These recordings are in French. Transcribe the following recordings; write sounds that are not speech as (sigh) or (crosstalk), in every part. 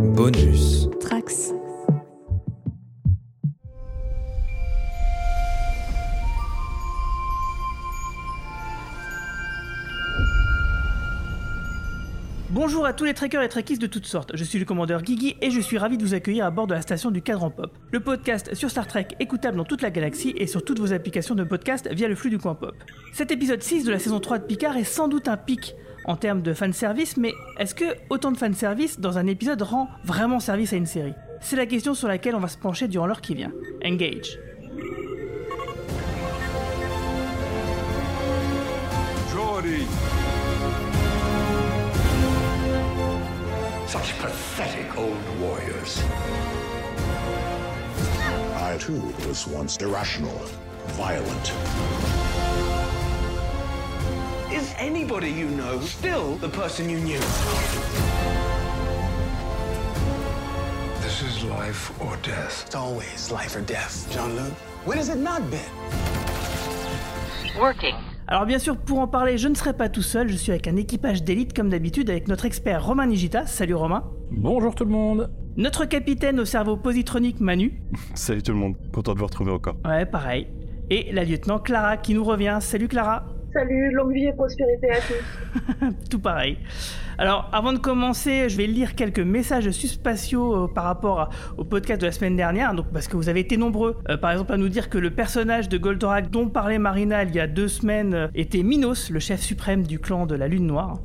Bonus. Trax. Bonjour à tous les trekkers et trekkies de toutes sortes, je suis le commandeur Guigui et je suis ravi de vous accueillir à bord de la station du Cadran Pop, le podcast sur Star Trek écoutable dans toute la galaxie et sur toutes vos applications de podcast via le flux du coin pop. Cet épisode 6 de la saison 3 de Picard est sans doute un pic en termes de fanservice, mais est-ce que autant de fanservice dans un épisode rend vraiment service à une série? C'est la question sur laquelle on va se pencher durant l'heure qui vient. Engage. Geordie! Such pathetic old warriors. I too was once irrational, violent. Is anybody you know still the person you knew? This is life or death. It's always life or death, John Luke. When has it not been? Working. Alors bien sûr, pour en parler, je ne serai pas tout seul, je suis avec un équipage d'élite comme d'habitude avec notre expert Romain Nigita. Salut Romain. Bonjour tout le monde Notre capitaine au cerveau positronique Manu. (laughs) Salut tout le monde, content de vous retrouver encore. Ouais, pareil. Et la lieutenant Clara qui nous revient. Salut Clara. Salut, longue vie et prospérité à tous. (laughs) Tout pareil. Alors, avant de commencer, je vais lire quelques messages subspatiaux euh, par rapport au podcast de la semaine dernière, donc parce que vous avez été nombreux, euh, par exemple, à nous dire que le personnage de Goldorak dont parlait Marina il y a deux semaines euh, était Minos, le chef suprême du clan de la Lune Noire.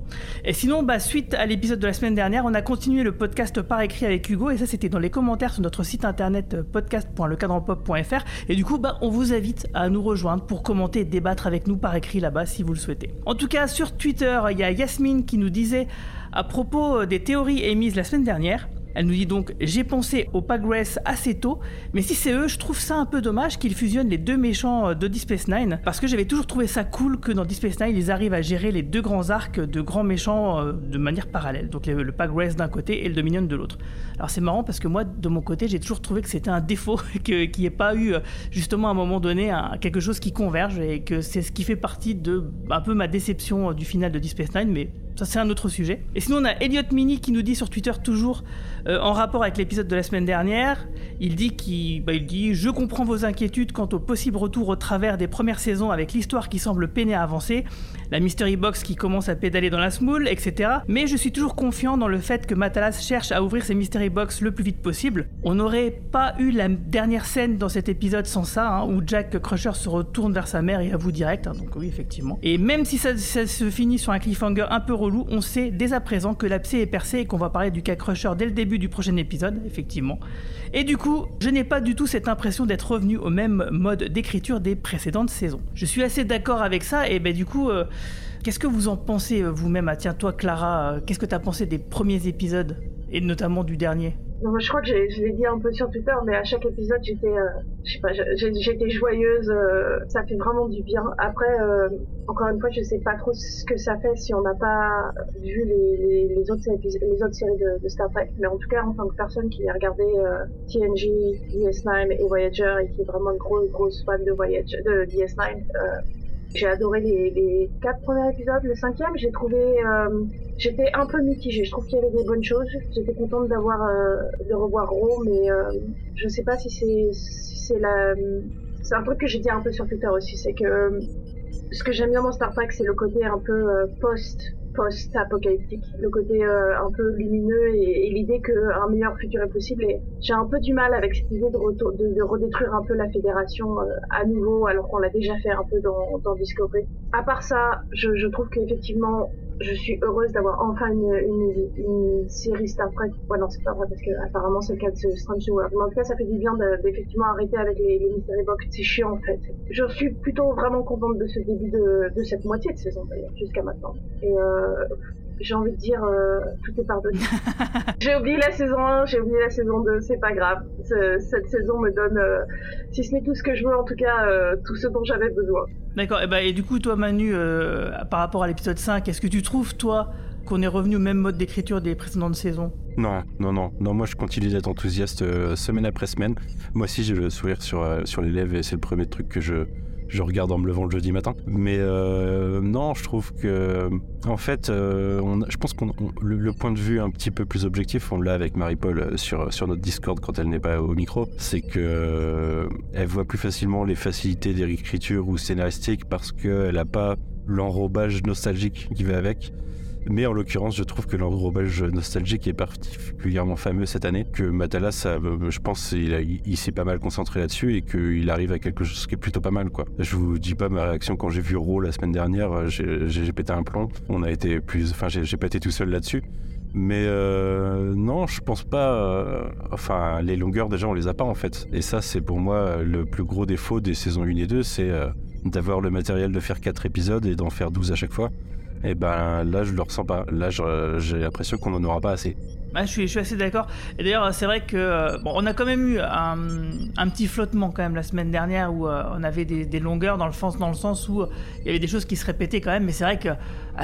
Et sinon, bah, suite à l'épisode de la semaine dernière, on a continué le podcast par écrit avec Hugo, et ça c'était dans les commentaires sur notre site internet podcast.lecadranpop.fr. Et du coup, bah, on vous invite à nous rejoindre pour commenter et débattre avec nous par écrit là-bas si vous le souhaitez. En tout cas, sur Twitter, il y a Yasmine qui nous disait à propos euh, des théories émises la semaine dernière. Elle nous dit donc J'ai pensé au Pagress assez tôt, mais si c'est eux, je trouve ça un peu dommage qu'ils fusionnent les deux méchants euh, de Deep Space Nine, parce que j'avais toujours trouvé ça cool que dans Deep Space Nine, ils arrivent à gérer les deux grands arcs de grands méchants euh, de manière parallèle. Donc le, Pagress d'un côté et le Dominion de l'autre. Alors c'est marrant parce que moi, de mon côté, j'ai toujours trouvé que c'était un défaut, (laughs) qu'il n'y ait pas eu justement à un moment donné quelque chose qui converge et que c'est ce qui fait partie de un peu ma déception du final de Deep Space Nine, mais ça c'est un autre sujet. Et sinon on a Elliot Mini qui nous dit sur Twitter toujours euh, en rapport avec l'épisode de la semaine dernière, il dit qu'il bah, dit je comprends vos inquiétudes quant au possible retour au travers des premières saisons avec l'histoire qui semble peiner à avancer, la mystery box qui commence à pédaler dans la smoule, etc. Mais je suis toujours confiant dans le fait que Matalas cherche à ouvrir ses mystery box le plus vite possible. On n'aurait pas eu la dernière scène dans cet épisode sans ça, hein, où Jack Crusher se retourne vers sa mère et avoue direct, hein, donc oui effectivement. Et même si ça, ça se finit sur un cliffhanger un peu on sait dès à présent que l'abcès est percé et qu'on va parler du cas Crusher dès le début du prochain épisode, effectivement. Et du coup, je n'ai pas du tout cette impression d'être revenu au même mode d'écriture des précédentes saisons. Je suis assez d'accord avec ça, et ben du coup, euh, qu'est-ce que vous en pensez euh, vous-même? Ah tiens, toi Clara, euh, qu'est-ce que t'as pensé des premiers épisodes, et notamment du dernier? Je crois que je l'ai dit un peu sur Twitter, mais à chaque épisode, j'étais, euh, je sais pas, j'étais joyeuse. euh, ça fait vraiment du bien. Après, euh, encore une fois, je sais pas trop ce que ça fait si on n'a pas vu les, autres les autres séries de, Star Trek. Mais en tout cas, en tant que personne qui a regardé TNG, DS9 et Voyager et qui est vraiment une grosse grosse fan de Voyager, de DS9. J'ai adoré les, quatre premiers épisodes. Le cinquième, j'ai trouvé, euh, j'étais un peu mitigée. Je trouve qu'il y avait des bonnes choses. J'étais contente d'avoir, euh, de revoir Ro, mais euh, je sais pas si c'est, si c'est la, c'est un truc que j'ai dit un peu sur Twitter aussi, c'est que ce que j'aime bien dans Star Trek, c'est le côté un peu euh, post post-apocalyptique, le côté euh, un peu lumineux et, l'idée qu'un meilleur futur est possible. Et j'ai un peu du mal avec cette idée de redétruire un peu la fédération euh, à nouveau, alors qu'on l'a déjà fait un peu dans, dans Discovery. À part ça, je, je trouve qu'effectivement, je suis heureuse d'avoir enfin une, série Star Trek. Ouais, non, c'est pas vrai parce que apparemment c'est le cas de ce Strange World. Mais en tout cas, ça fait du bien de- d'effectivement arrêter avec les, les mystery box. C'est chiant en fait. Je suis plutôt vraiment contente de ce début de, de cette moitié de saison d'ailleurs, jusqu'à maintenant. Et euh, j'ai envie de dire, euh, tout est pardonné. (laughs) j'ai oublié la saison 1, j'ai oublié la saison 2, c'est pas grave. Ce- cette saison me donne, euh, si ce n'est tout ce que je veux, en tout cas, euh, tout ce dont j'avais besoin. D'accord, et, bah, et du coup, toi, Manu, euh, par rapport à l'épisode 5, est-ce que tu trouves, toi, qu'on est revenu au même mode d'écriture des précédentes saisons? Non, non, non, non, moi je continue d'être enthousiaste euh, semaine après semaine. Moi aussi j'ai le sourire sur, euh, sur les lèvres et c'est le premier truc que je, je regarde en me levant le jeudi matin. Mais euh, non, je trouve que, en fait, euh, je pense qu'on le, le, point de vue un petit peu plus objectif, on l'a avec Marie-Paul euh, sur, sur notre Discord quand elle n'est pas au micro, c'est que euh, elle voit plus facilement les facilités d'écriture ou scénaristique parce qu'elle n'a pas l'enrobage nostalgique qui va avec. Mais en l'occurrence, je trouve que l'enrobage nostalgique est particulièrement fameux cette année. Que Matalas, ça, je pense, il, s'est pas mal concentré là-dessus et qu'il arrive à quelque chose qui est plutôt pas mal, quoi. Je vous dis pas ma réaction quand j'ai vu Raw la semaine dernière, j'ai j'ai- pété un plomb. On a été plus, enfin, j'ai j'ai pas été tout seul là-dessus. Mais euh, non, je pense pas. euh, enfin, les longueurs, déjà, on les a pas en fait. Et ça, c'est pour moi le plus gros défaut des saisons 1 et 2, c'est euh, d'avoir le matériel de faire 4 épisodes et d'en faire 12 à chaque fois. Et ben là, je le ressens pas. Là, j'ai l'impression qu'on en aura pas assez. Ouais, je, suis, assez d'accord. Et d'ailleurs, c'est vrai que euh, bon, on a quand même eu un, petit flottement quand même la semaine dernière où euh, on avait des, longueurs dans le sens, où euh, il y avait des choses qui se répétaient quand même. Mais c'est vrai que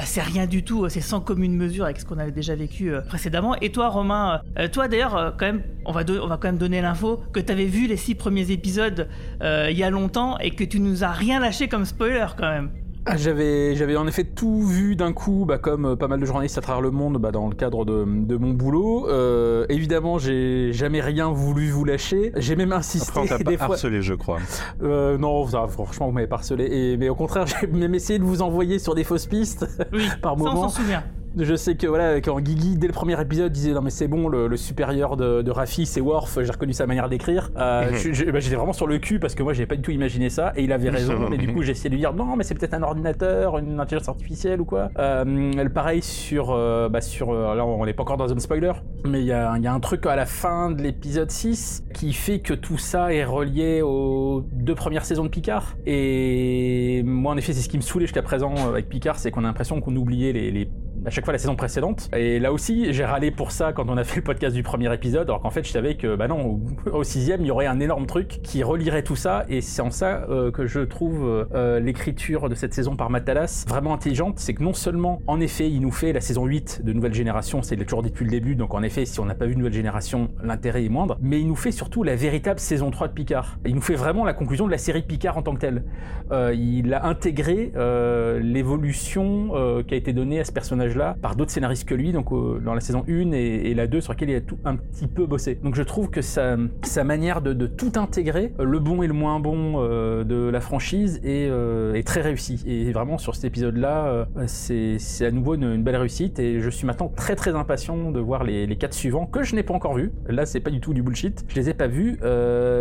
c'est rien du tout. C'est sans commune mesure avec ce qu'on avait déjà vécu précédemment. Et toi, Romain, toi d'ailleurs, quand même, on va, on va quand même donner l'info que tu avais vu les six premiers épisodes il y a longtemps et que tu nous as rien lâché comme spoiler quand même. Ah, J'avais, j'avais en effet tout vu d'un coup, bah, comme euh, pas mal de journalistes à travers le monde, bah, dans le cadre de, de mon boulot. Euh, évidemment, j'ai jamais rien voulu vous lâcher. J'ai même insisté Après, on t'a (laughs) des pas fois. harcelé, je crois. Euh, non, ça, franchement, vous m'avez pas harcelé. Et, mais au contraire, (laughs) j'ai même essayé de vous envoyer sur des fausses pistes Oui, (laughs) par ça on moment. s'en souvient. Je sais que voilà, quand Guigui, dès le premier épisode, disait non mais c'est bon, le, le supérieur de, de Raffi, c'est Worf, j'ai reconnu sa manière d'écrire. Euh, je- bah, J'étais vraiment sur le cul parce que moi j'avais pas du tout imaginé ça et il avait raison. mais du coup j'ai essayé de lui dire non mais c'est peut-être un ordinateur, une intelligence artificielle ou quoi. Euh, pareil sur, euh, bah, sur euh, là on n'est pas encore dans un spoiler, mais il y a, il y a un truc à la fin de l'épisode 6 qui fait que tout ça est relié aux deux premières saisons de Picard. Et moi en effet c'est ce qui me saoulait jusqu'à présent avec Picard, c'est qu'on a l'impression qu'on oubliait les, les à chaque fois la saison précédente. Et là aussi, j'ai râlé pour ça quand on a fait le podcast du premier épisode, alors qu'en fait, je savais que, bah non, au, sixième, il y aurait un énorme truc qui relierait tout ça. Et c'est en ça euh, que je trouve euh, l'écriture de cette saison par Matalas vraiment intelligente. C'est que non seulement, en effet, il nous fait la saison 8 de Nouvelle Génération, c'est toujours dit depuis le début, donc en effet, si on n'a pas vu Nouvelle Génération, l'intérêt est moindre. Mais il nous fait surtout la véritable saison 3 de Picard. Il nous fait vraiment la conclusion de la série Picard en tant que telle. Euh, il a intégré euh, l'évolution euh, qui a été donnée à ce personnage-là par d'autres scénaristes que lui, donc dans la saison 1 et, la 2 sur laquelle il a tout un petit peu bossé. Donc je trouve que sa, manière de, tout intégrer, euh, le bon et le moins bon euh, de la franchise, est, euh, très réussie. Et vraiment sur cet épisode-là, c'est à nouveau une, belle réussite et je suis maintenant très très impatient de voir les, les quatre suivants que je n'ai pas encore vus. Là c'est pas du tout du bullshit, je les ai pas vus,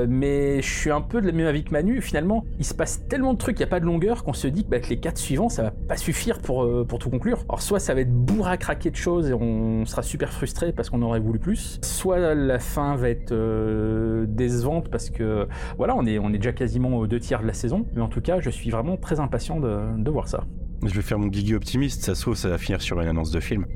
mais je suis un peu de la même avis que Manu. Finalement, il se passe tellement de trucs, il n'y a pas de longueur qu'on se dit que, bah, que les quatre suivants ça va pas suffire pour, pour tout conclure. Alors soit ça va être bourre à craquer de choses et on sera super frustré parce qu'on aurait voulu plus, soit la fin va être euh, décevante parce que voilà, on est, on est déjà quasiment aux deux tiers de la saison, mais en tout cas, je suis vraiment très impatient de, de voir ça. Je vais faire mon Guigui optimiste, ça se trouve, ça va finir sur une annonce de film. (laughs)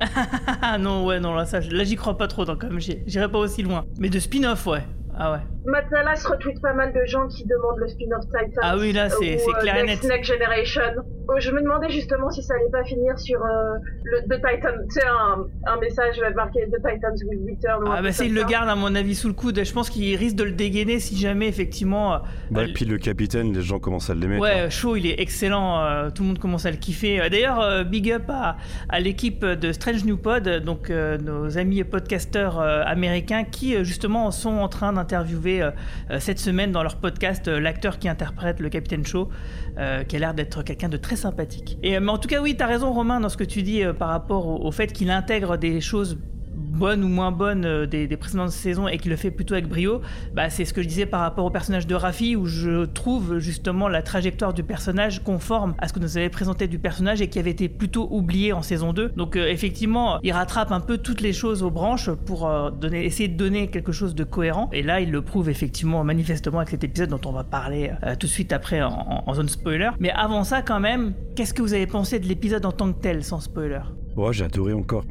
Ah non, ouais, non, là, ça, là j'y crois pas trop, donc, comme j'irai pas aussi loin. Mais de spin-off, ouais. Ah ouais. Matalas retweet pas mal de gens qui demandent le spin-off Titan. Ah oui, là, c'est euh, clair et Next, net. Next Generation. Oh, je me demandais justement si ça allait pas finir sur euh, le The Titan. Tu sais, un, un message marqué The Titans will return. Ah bah truc ça, il comme le garde à mon avis sous le coude. Je pense qu'il risque de le dégainer si jamais effectivement. euh, Bah, euh, et puis le capitaine, les gens commencent à l'aimer. quoi. Ouais, Shaw, il est excellent. euh, tout le monde commence à le kiffer. D'ailleurs, euh, big up à, à l'équipe de Strange New Pod, donc euh, nos amis podcasteurs euh, américains qui justement sont en train d'interviewer euh, euh, cette semaine dans leur podcast euh, l'acteur qui interprète le capitaine Shaw, qui a l'air d'être quelqu'un de très sympathique. Et, mais en tout cas, oui, t'as raison, Romain, dans ce que tu dis par rapport au fait qu'il intègre des choses bonnes ou moins bonnes euh, des, précédentes saisons et qu'il le fait plutôt avec brio, bah, c'est ce que je disais par rapport au personnage de Raffi où je trouve justement la trajectoire du personnage conforme à ce que nous avait présenté du personnage et qui avait été plutôt oublié en saison 2. Donc euh, effectivement, il rattrape un peu toutes les choses aux branches pour euh, essayer de donner quelque chose de cohérent. Et là, il le prouve effectivement manifestement avec cet épisode dont on va parler tout de suite après en zone spoiler. Mais avant ça, quand même, qu'est-ce que vous avez pensé de l'épisode en tant que tel, sans spoiler? Ouais, j'ai adoré encore.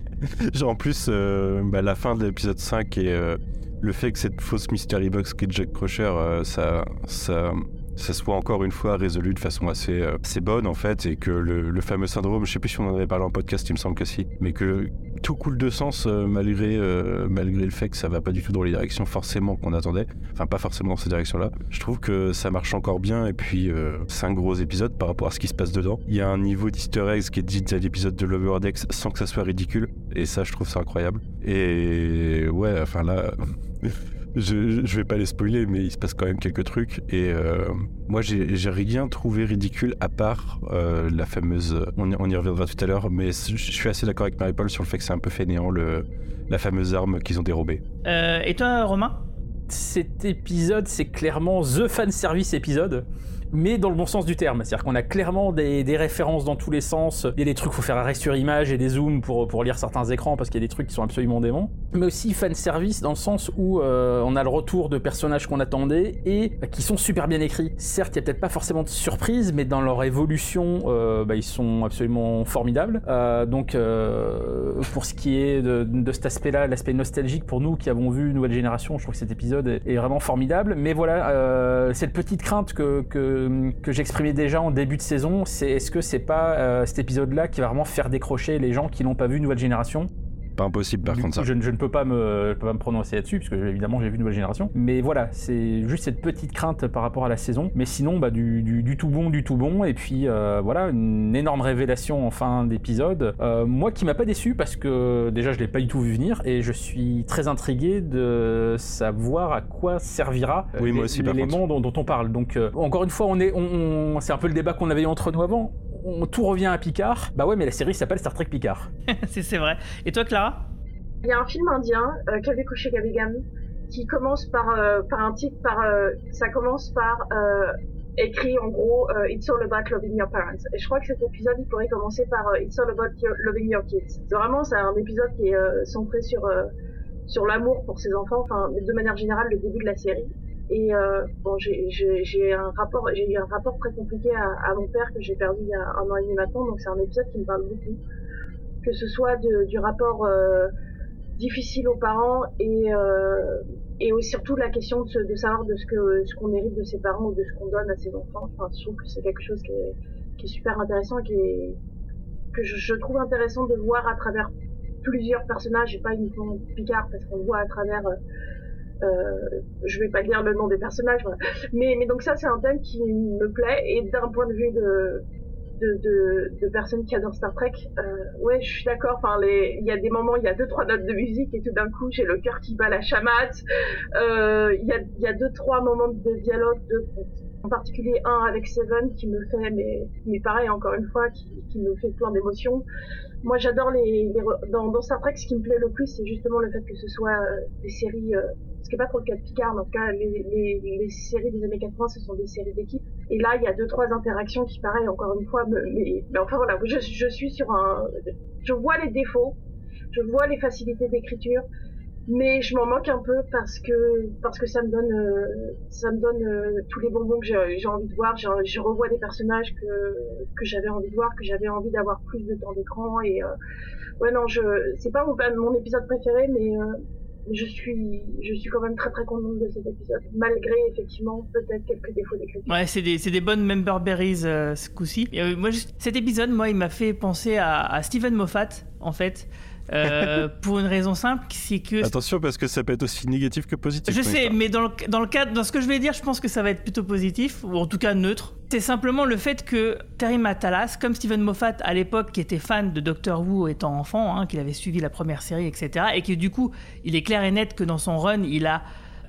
(laughs) Genre, en plus, euh, bah, la fin de l'épisode 5 et euh, le fait que cette fausse mystery box qui est Jack Crusher, euh, ça, ça, ça soit encore une fois résolu de façon assez, euh, assez bonne en fait et que le, fameux syndrome, je sais plus si on en avait parlé en podcast, il me semble que si, mais que tout coule de sens euh, malgré, euh, malgré le fait que ça va pas du tout dans les directions forcément qu'on attendait, enfin pas forcément dans ces directions-là. Je trouve que ça marche encore bien et puis c'est gros épisode par rapport à ce qui se passe dedans. Il y a un niveau d'easter eggs qui est dit à l'épisode de Lower Decks sans que ça soit ridicule et ça je trouve ça incroyable. Et ouais, enfin là... je, je vais pas les spoiler, mais il se passe quand même quelques trucs. Et euh, moi, j'ai rien trouvé ridicule à part euh, la fameuse. On y, on y, reviendra tout à l'heure, mais je suis assez d'accord avec Marie-Paul sur le fait que c'est un peu fainéant le, la fameuse arme qu'ils ont dérobée. Euh, et toi, Romain? Cet épisode, c'est clairement The Fan Service épisode mais dans le bon sens du terme. C'est-à-dire qu'on a clairement des, références dans tous les sens. Il y a des trucs, faut faire arrêt sur image et des zooms pour, lire certains écrans parce qu'il y a des trucs qui sont absolument démons. Mais aussi fan service dans le sens où euh, on a le retour de personnages qu'on attendait et qui sont super bien écrits. Certes, il y a peut-être pas forcément de surprise, mais dans leur évolution, euh, bah, ils sont absolument formidables. Euh, donc, pour ce qui est de, cet aspect-là, l'aspect nostalgique pour nous qui avons vu Nouvelle Génération, je trouve que cet épisode est, vraiment formidable. Mais voilà, cette petite crainte que que, j'exprimais déjà en début de saison, c'est est-ce que c'est pas euh, cet épisode-là qui va vraiment faire décrocher les gens qui n'ont pas vu Nouvelle Génération? Pas impossible par contre ça. Je, je, ne peux pas me, peux pas me prononcer là-dessus, parce que évidemment j'ai vu Nouvelle Génération. Mais voilà, c'est juste cette petite crainte par rapport à la saison. Mais sinon, bah, du, du, du tout bon, du tout bon. Et puis euh, voilà, une énorme révélation en fin d'épisode. Euh, moi qui m'a pas déçu, parce que déjà je l'ai pas du tout vu venir, et je suis très intrigué de savoir à quoi servira oui, l'élément dont, dont, on parle. Donc euh, encore une fois, on est, on, on, c'est un peu le débat qu'on avait eu entre nous avant on, tout revient à Picard. Bah ouais, mais la série s'appelle Star Trek Picard. (laughs) c'est vrai. Et toi, Clara? Il y a un film indien, euh, Gabigam, qui commence par, euh, par un titre, par, euh, ça commence par euh, écrit en gros euh, It's all about loving your parents. Et je crois que cet épisode, il pourrait commencer par euh, It's all about your, loving your kids. Vraiment, c'est un épisode qui est centré sur sur l'amour pour ses enfants, enfin de manière générale le début de la série. Et euh, bon, j'ai un rapport, eu un rapport très compliqué à, mon père que j'ai perdu il y a un an et demi maintenant, donc c'est un épisode qui me parle beaucoup. Que ce soit du rapport euh, difficile aux parents et euh, et surtout la question de, savoir de ce que ce qu'on hérite de ses parents ou de ce qu'on donne à ses enfants. Je trouve que c'est quelque chose qui est, super intéressant et que je, trouve intéressant de voir à travers plusieurs personnages et pas uniquement Picard parce qu'on voit à travers euh, je vais pas dire le nom des personnages, mais, donc ça c'est un thème qui me plaît et d'un point de vue de, de, personnes qui adorent Star Trek, euh, ouais, je suis d'accord. Enfin, il y a des moments, il y a deux trois notes de musique et tout d'un coup, j'ai le cœur qui bat la chamate. Euh, il y a, y a deux trois moments de dialogue, en particulier un avec Seven qui me fait, mais, pareil encore une fois, qui, me fait plein d'émotions. Moi, j'adore les, dans, Star Trek, ce qui me plaît le plus, c'est justement le fait que ce soit des séries, n'est pas trop le cas de Picard, mais en tout cas, les, séries des années 80, ce sont des séries d'équipe. Et là, il y a deux, trois interactions qui, pareil, encore une fois, mais, enfin voilà, je, suis sur un, je vois les défauts, je vois les facilités d'écriture, mais je m'en moque un peu parce que parce que ça me donne euh, ça me donne euh, tous les bonbons que j'ai envie de voir je, revois des personnages que que j'avais envie de voir que j'avais envie d'avoir plus de temps d'écran et euh, ouais non je c'est pas mon, épisode préféré mais je suis je suis quand même très très contente de cet épisode malgré effectivement peut-être quelques défauts d'écriture ouais c'est des des bonnes member berries euh, ce coup-ci. Moi cet épisode moi il m'a fait penser à, à Steven Moffat en fait euh, pour une raison simple, c'est que. (laughs) Attention, parce que ça peut être aussi négatif que positif. Je sais, mais dans le, dans le cadre, dans ce que je vais dire, je pense que ça va être plutôt positif, ou en tout cas neutre. C'est simplement le fait que Terry Matalas, comme Steven Moffat à l'époque, qui était fan de Doctor Who étant enfant, hein, qu'il avait suivi la première série, etc., et que du coup, il est clair et net que dans son run, il a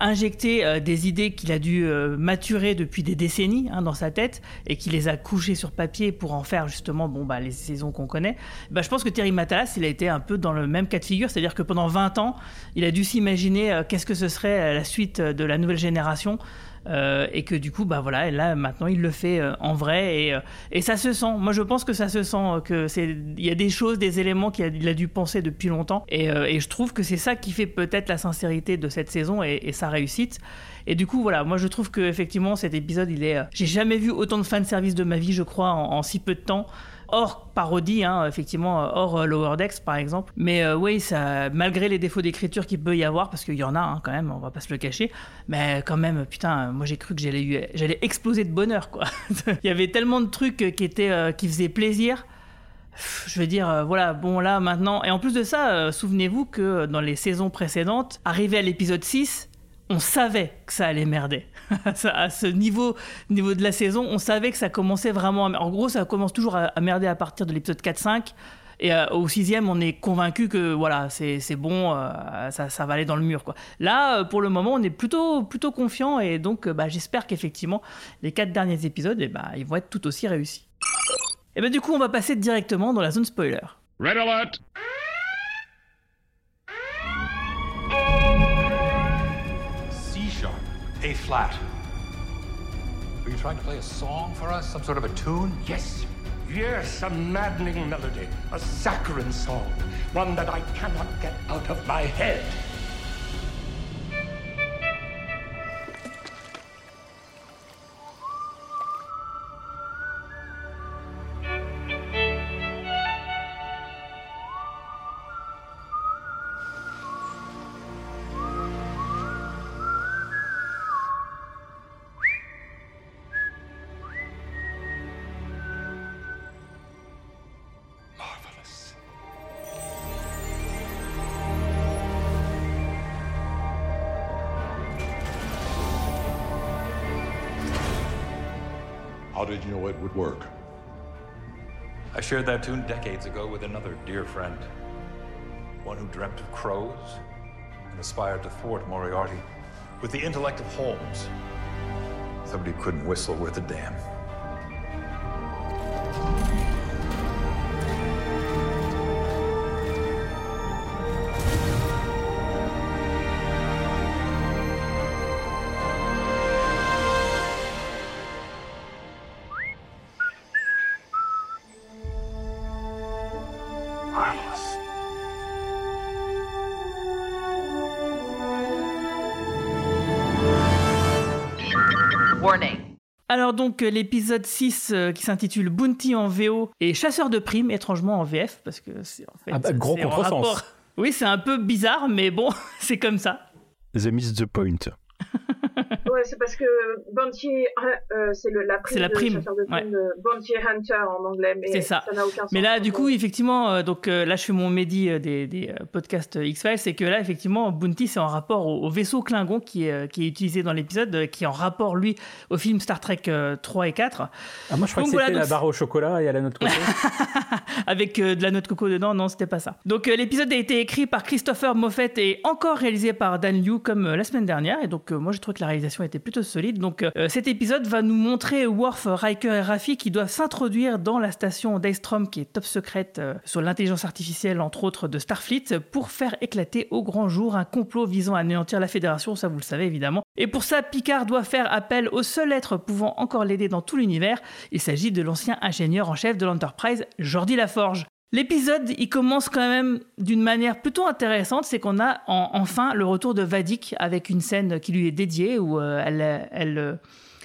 injecté euh, des idées qu'il a dû euh, maturer depuis des décennies hein, dans sa tête et qu'il les a couchées sur papier pour en faire justement bon, bah, les saisons qu'on connaît. Bah, je pense que Terry Matalas, il a été un peu dans le même cas de figure, c'est-à-dire que pendant 20 ans, il a dû s'imaginer euh, qu'est-ce que ce serait la suite de la nouvelle génération. Euh, et que du coup, bah voilà, là maintenant il le fait euh, en vrai et, euh, et, ça se sent. Moi je pense que ça se sent, que c'est, il y a des choses, des éléments qu'il a, dû penser depuis longtemps et, je trouve que c'est ça qui fait peut-être la sincérité de cette saison et, sa réussite. Et du coup, voilà, moi je trouve que effectivement cet épisode, il est, j'ai jamais vu autant de fan service de ma vie, je crois, en si peu de temps hors parodie, hein, effectivement, hors euh, Lower Decks par exemple. Mais euh, oui, ça, malgré les défauts d'écriture qu'il peut y avoir, parce qu'il y en a hein, quand même, on va pas se le cacher, mais quand même, putain, moi j'ai cru que j'allais, j'allais exploser de bonheur, quoi. (laughs) Il y avait tellement de trucs qui étaient, qui faisaient plaisir je veux dire, voilà, bon là maintenant, et en plus de ça, souvenez-vous que dans les saisons précédentes, arrivé à l'épisode 6, on savait que ça allait merder. (laughs) à ce niveau, niveau de la saison, on savait que ça commençait vraiment. À... En gros, ça commence toujours à, merder à partir de l'épisode 4-5. Et euh, au sixième, on est convaincu que voilà, c'est bon, euh, ça, va aller dans le mur. Là, euh, pour le moment, on est plutôt, plutôt confiant et donc bah, j'espère qu'effectivement, les quatre derniers épisodes, eh bah, ils vont être tout aussi réussis. Et ben du coup, on va passer directement dans la zone spoiler. Red alert! A flat. Are you trying to play a song for us? Some sort of a tune? Yes. Yes, a maddening melody. A saccharine song. One that I cannot get out of my head. Did you know it would work? I shared that tune decades ago with another dear friend. One who dreamt of crows and aspired to thwart Moriarty with the intellect of Holmes. Somebody who couldn't whistle worth a damn. Donc l'épisode 6 euh, qui s'intitule Bounty en VO et Chasseur de primes étrangement en VF parce que c'est en fait ah bah, gros contresens. Oui, c'est un peu bizarre mais bon, (laughs) c'est comme ça. The Miss the Point. Ouais, c'est parce que Bounty, euh, c'est la prime. C'est la prime. De Bounty Hunter en anglais, mais ça n'a aucun sens. Mais là, du coup, effectivement, euh, donc euh, là, je fais mon médi des, des podcasts X-Files, c'est que là, effectivement, Bounty, c'est en rapport au, vaisseau Klingon qui est, qui est utilisé dans l'épisode, qui est en rapport, lui, au film Star Trek 3 et 4. Ah, moi, je crois que c'était la barre au chocolat et à la noix de coco. (laughs) Avec de la noix de coco dedans, non, c'était pas ça. Donc, l'épisode a été écrit par Christopher Moffett et encore réalisé par Dan Liu, comme la semaine dernière. Et donc, moi, je trouve que la réalisation plutôt solide. Donc euh, cet épisode va nous montrer Worf, Riker et Raffi qui doivent s'introduire dans la station Daystrom qui est top secrète euh, sur l'intelligence artificielle entre autres de Starfleet pour faire éclater au grand jour un complot visant à anéantir la Fédération, ça vous le savez évidemment. Et pour ça, Picard doit faire appel au seul être pouvant encore l'aider dans tout l'univers. Il s'agit de l'ancien ingénieur en chef de l'Enterprise, Jordi Laforge. L'épisode, il commence quand même d'une manière plutôt intéressante, c'est qu'on a enfin le retour de Vadik avec une scène qui lui est dédiée où euh, elle, euh,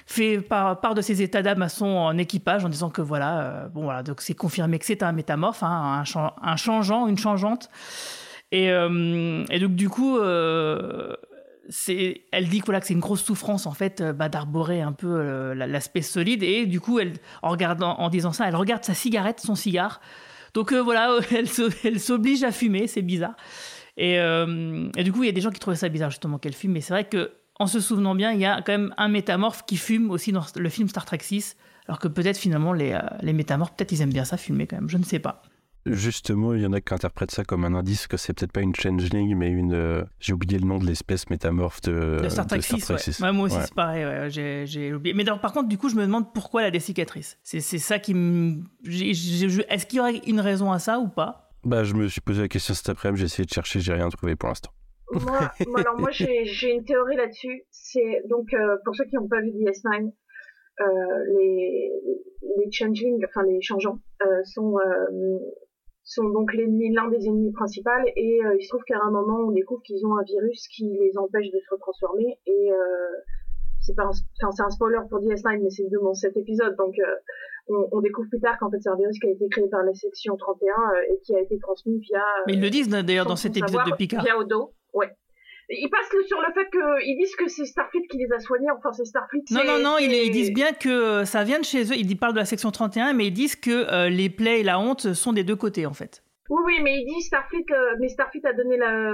fait part, de ses états d'âme à son équipage en disant que voilà, euh, bon voilà, donc c'est confirmé que c'est un métamorphe, hein, un, changeant, une changeante. Et, donc du coup, elle dit que voilà que c'est une grosse souffrance en fait bah, d'arborer un peu l'aspect solide et du coup elle en disant ça elle regarde sa cigarette son cigare donc euh, voilà, (laughs) elle s'oblige à fumer, c'est bizarre. Euh, et, du coup, il y a des gens qui trouvaient ça bizarre justement qu'elle fume, mais c'est vrai que en se souvenant bien, il y a quand même un métamorphe qui fume aussi dans le film Star Trek 6, alors que peut-être finalement les, euh, les métamorphes, peut-être ils aiment bien ça fumer quand même, je ne sais pas. Justement, il y en a qui interprètent ça comme un indice que c'est peut-être pas une changeling, mais une. Euh, j'ai oublié le nom de l'espèce métamorphe de, de Star Trek 6. moi aussi, c'est pareil, j'ai oublié. Mais par contre, du coup, je me demande pourquoi elle a des cicatrices. C'est ça qui me. Est-ce qu'il y aurait une raison à ça ou pas? Bah, je me suis posé la question cet après-midi, j'ai essayé de chercher, j'ai rien trouvé pour l'instant. Moi, alors moi, j'ai une théorie là-dessus. C'est donc euh, pour ceux qui n'ont pas vu DS9, euh, les les changelings, enfin les changeants, euh, sont sont donc l'ennemi, l'un des ennemis principaux, et euh, il se trouve qu'à un moment, on découvre qu'ils ont un virus qui les empêche de se retransformer, et euh, c'est pas un, c'est un spoiler pour DS9, mais c'est de cet épisode, donc euh, on, on découvre plus tard qu'en fait c'est un virus qui a été créé par la section 31 euh, et qui a été transmis via. Mais ils le disent d'ailleurs dans cet épisode de Picard. Via Odo, ouais. Ils passent sur le fait qu'ils disent que c'est Starfleet qui les a soignés, enfin c'est Starfleet. Non, non, non, ils, ils, disent bien que ça vient de chez eux, ils parlent de la section 31, mais ils disent que euh, les plaies et la honte sont des deux côtés en fait. Oui, oui, mais il dit Starfleet, euh, mais Starfleet a donné la,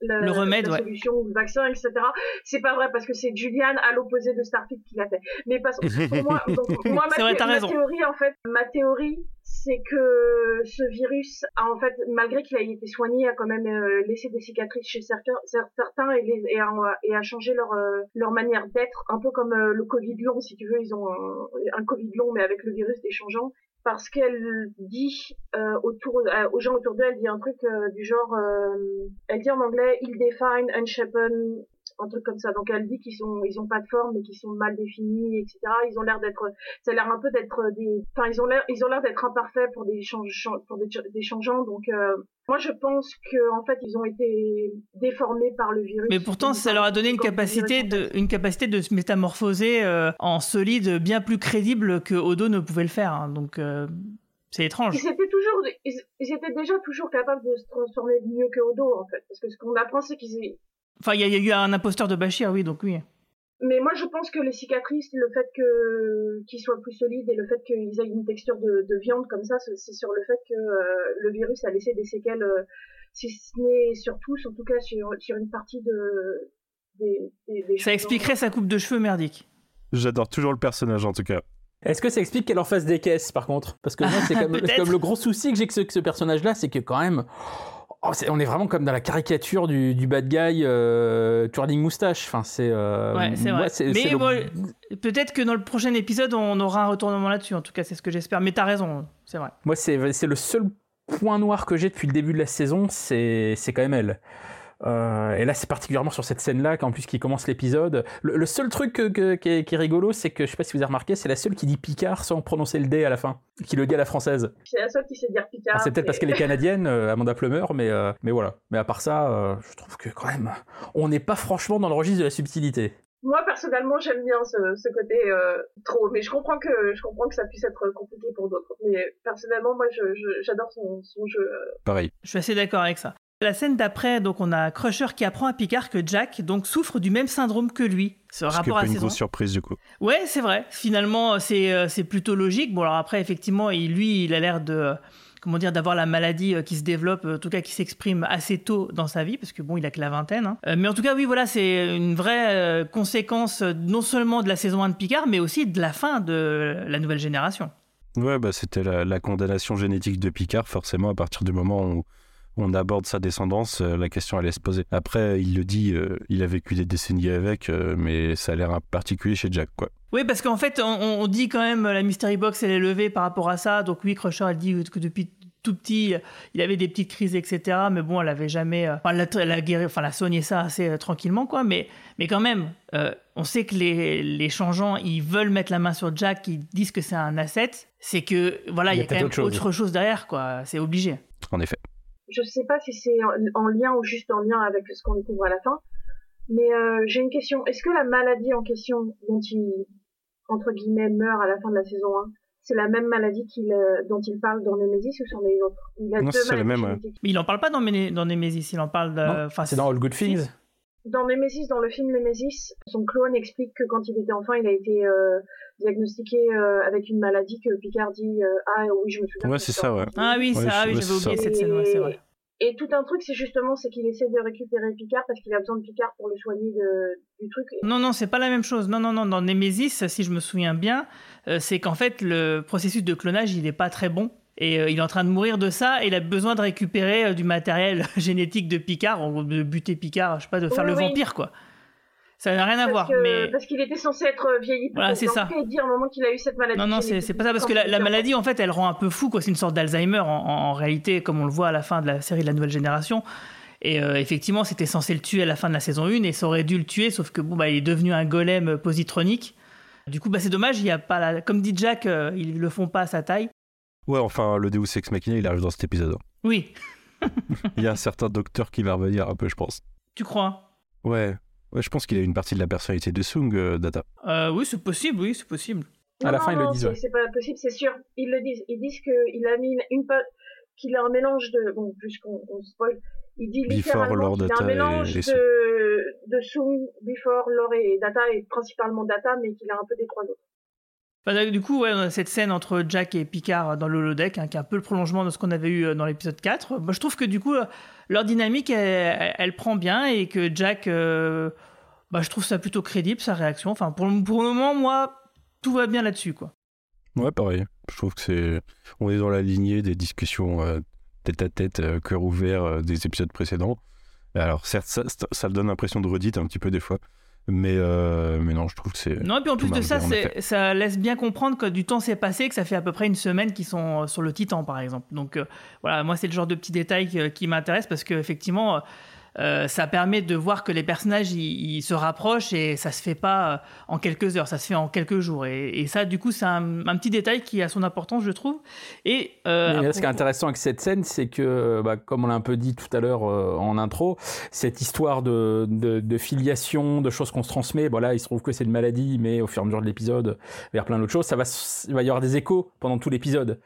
la, le remède, la solution, ouais. le vaccin, etc. C'est pas vrai parce que c'est Julian à l'opposé de Starfleet qui l'a fait. Mais parce que pour moi, (laughs) donc, moi ma, vrai, ma théorie en fait, ma théorie, c'est que ce virus a en fait, malgré qu'il a été soigné, a quand même euh, laissé des cicatrices chez certains, certains et, les, et, a, et a changé leur euh, leur manière d'être, un peu comme euh, le Covid long, si tu veux, ils ont un, un Covid long mais avec le virus déchangeant parce qu'elle dit euh, autour euh, aux gens autour d'elle, elle dit un truc euh, du genre, elle dit en anglais, il define, unshapen, un truc comme ça. Donc elle dit qu'ils sont, ils ont pas de forme, mais qu'ils sont mal définis, etc. Ils ont l'air d'être, ça a l'air un peu d'être des, enfin ils ont l'air, ils ont l'air d'être imparfaits pour des change, pour des, des changeants. Donc euh, moi je pense que en fait ils ont été déformés par le virus. Mais pourtant ça leur a donné une capacité de, une capacité de se métamorphoser euh, en solide bien plus crédible que Odo ne pouvait le faire. Hein. Donc euh, c'est étrange. Ils étaient toujours, ils, ils, étaient déjà toujours capables de se transformer mieux que Odo en fait, parce que ce qu'on apprend c'est qu'ils Enfin, il y, y, a eu un imposteur de Bashir, oui, donc oui. Mais moi, je pense que les cicatrices, le fait que qu'ils soient plus solides et le fait qu'ils aient une texture de, de viande comme ça, c'est sur le fait que euh, le virus a laissé des séquelles, euh, si ce n'est sur tous, en tout cas sur, sur une partie de des, des, des Ça expliquerait sa coupe de cheveux merdique. J'adore toujours le personnage en tout cas. Est-ce que ça explique qu'elle en fasse des caisses par contre? Parce que moi, c'est (laughs) comme, comme, le gros souci que j'ai que ce, que ce personnage-là, c'est que quand même. Oh, est, on est vraiment comme dans la caricature du, du bad guy euh, twirling moustache. Enfin, c'est. Euh, ouais, c'est vrai. Ouais, Mais bon, le... peut-être que dans le prochain épisode, on aura un retournement là-dessus. En tout cas, c'est ce que j'espère. Mais t'as raison, c'est vrai. Moi, c'est le seul point noir que j'ai depuis le début de la saison, c'est quand même elle. Euh, et là, c'est particulièrement sur cette scène-là, qu'en plus qui commence l'épisode. Le, le, seul truc que, que, qui, est, qui, est, rigolo, c'est que je sais pas si vous avez remarqué, c'est la seule qui dit Picard sans prononcer le D à la fin, qui le dit à la française. C'est la seule qui sait dire Picard. C'est peut-être parce qu'elle est canadienne, euh, Amanda Plummer, mais euh, mais voilà. Mais à part ça, euh, je trouve que quand même, on n'est pas franchement dans le registre de la subtilité. Moi personnellement, j'aime bien ce, ce côté euh, trop, mais je comprends que je comprends que ça puisse être compliqué pour d'autres. Mais personnellement, moi, j'adore son, son jeu. Pareil. Je suis assez d'accord avec ça. La scène d'après, donc on a Crusher qui apprend à Picard que Jack donc souffre du même syndrome que lui. Ce rapport à une grosse surprise du coup. Ouais, c'est vrai. Finalement, c'est euh, c'est plutôt logique. Bon alors après, effectivement, il, lui, il a l'air de comment dire d'avoir la maladie qui se développe, en tout cas qui s'exprime assez tôt dans sa vie, parce que bon, il a que la vingtaine. Hein. Mais en tout cas, oui, voilà, c'est une vraie euh, conséquence non seulement de la saison 1 de Picard, mais aussi de la fin de la nouvelle génération. Ouais, bah c'était la, la condamnation génétique de Picard, forcément, à partir du moment où on aborde sa descendance, euh, la question allait se poser. Après, il le dit, euh, il a vécu des décennies avec, euh, mais ça a l'air un particulier chez Jack, quoi. Oui, parce qu'en fait, on, on, dit quand même la Mystery Box, elle est levée par rapport à ça. Donc oui, Crusher, elle dit que depuis tout petit, il avait des petites crises, etc. Mais bon, elle avait jamais, enfin, elle a, elle a guéri, enfin, elle a soigné ça assez euh, tranquillement, quoi. Mais, mais quand même, euh, on sait que les, les changeants, ils veulent mettre la main sur Jack, ils disent que c'est un asset. C'est que, voilà, il y a, y a quand même autre chose. autre chose derrière, quoi. C'est obligé. En effet je sais pas si c'est en, en, lien ou juste en lien avec ce qu'on découvre à la fin, mais euh, j'ai une question. Est-ce que la maladie en question dont il, entre guillemets, meurt à la fin de la saison 1, c'est la même maladie qu'il, euh, dont il parle dans Nemesis ou c'en est une autre? Il a Non, c'est la même, ouais. Mais il en parle pas dans, dans Nemesis, il en parle de... Enfin, c'est dans All Good Things dans Nemesis, dans le film Nemesis, son clone explique que quand il était enfant, il a été euh, diagnostiqué euh, avec une maladie que Picard dit euh, ah oui je me souviens. Ouais c'est ça ouais. Ah oui ouais, ça, ah, oui j'avais oublié cette scène ouais, c'est vrai. Et tout un truc c'est justement c'est qu'il essaie de récupérer Picard parce qu'il a besoin de Picard pour le soigner de, du truc. Non non c'est pas la même chose non non non dans Nemesis si je me souviens bien euh, c'est qu'en fait le processus de clonage il est pas très bon et euh, il est en train de mourir de ça et il a besoin de récupérer euh, du matériel (laughs) génétique de Picard de buter Picard je sais pas de faire oui, le oui. vampire quoi. Ça n'a rien à parce voir, que, mais parce qu'il était censé être vieilli. Voilà, c'est ça. Et dire au moment qu'il a eu cette maladie. Non, non, c'est pas ça parce que la, la, maladie, en fait, elle rend un peu fou, quoi. C'est une sorte d'Alzheimer en, en, en, réalité, comme on le voit à la fin de la série de la nouvelle génération. Et euh, effectivement, c'était censé le tuer à la fin de la saison 1 et ça aurait dû le tuer, sauf que bon, bah, il est devenu un golem positronique. Du coup, bah, c'est dommage, il y a pas la... comme dit Jack, euh, ils le font pas à sa taille. Ouais, enfin, le Deus Ex Machina, il arrive dans cet épisode. Oui. (laughs) il y a un certain docteur qui va revenir un peu, je pense. Tu crois? Ouais. Ouais, je pense qu'il a une partie de la personnalité de Sung, euh, Data. Euh, oui, c'est possible, oui, c'est possible. à la fin, ils le disent. C'est pas possible, c'est sûr. Ils le disent. Ils disent qu'il a mis une, qu'il a un mélange de. Bon, puisqu'on spoil, il dit littéralement qu'il a un mélange de, de Zoom, Before, Lore et Data, et principalement Data, mais qu'il a un peu des trois autres. Du coup, ouais, on a cette scène entre Jack et Picard dans le holodeck, hein, qui est un peu le prolongement de ce qu'on avait eu euh, dans l'épisode 4. Bah, je trouve que du coup, euh, leur dynamique, elle, prend bien et que Jack, euh, bah, je trouve ça plutôt crédible, sa réaction. Enfin, pour, le moment, moi, tout va bien là-dessus, quoi. Ouais, pareil. Je trouve que c'est. On est dans la lignée des discussions tête à tête, cœur ouvert des épisodes précédents. Alors, certes, ça, ça donne l'impression de redite un petit peu des fois. Mais, euh, mais non, je trouve que c'est. Non, et puis en plus de ça, ça laisse bien comprendre que du temps s'est passé, que ça fait à peu près une semaine qu'ils sont euh, sur le Titan, par exemple. Donc euh, voilà, moi, c'est le genre de petits détails qui m'intéressent parce qu'effectivement, euh, ça permet de voir que les personnages ils, se rapprochent et ça se fait pas euh, en quelques heures, ça se fait en quelques jours. Et, ça, du coup, c'est un, petit détail qui a son importance, je trouve. Et euh, ce qui est intéressant avec cette scène, c'est que, bah, comme on l'a un peu dit tout à l'heure en intro, cette histoire de, de, filiation, de choses qu'on se transmet, voilà, il se trouve que c'est une maladie, mais au fur et à mesure de l'épisode, vers plein d'autres choses, ça va, il va y avoir des échos pendant tout l'épisode.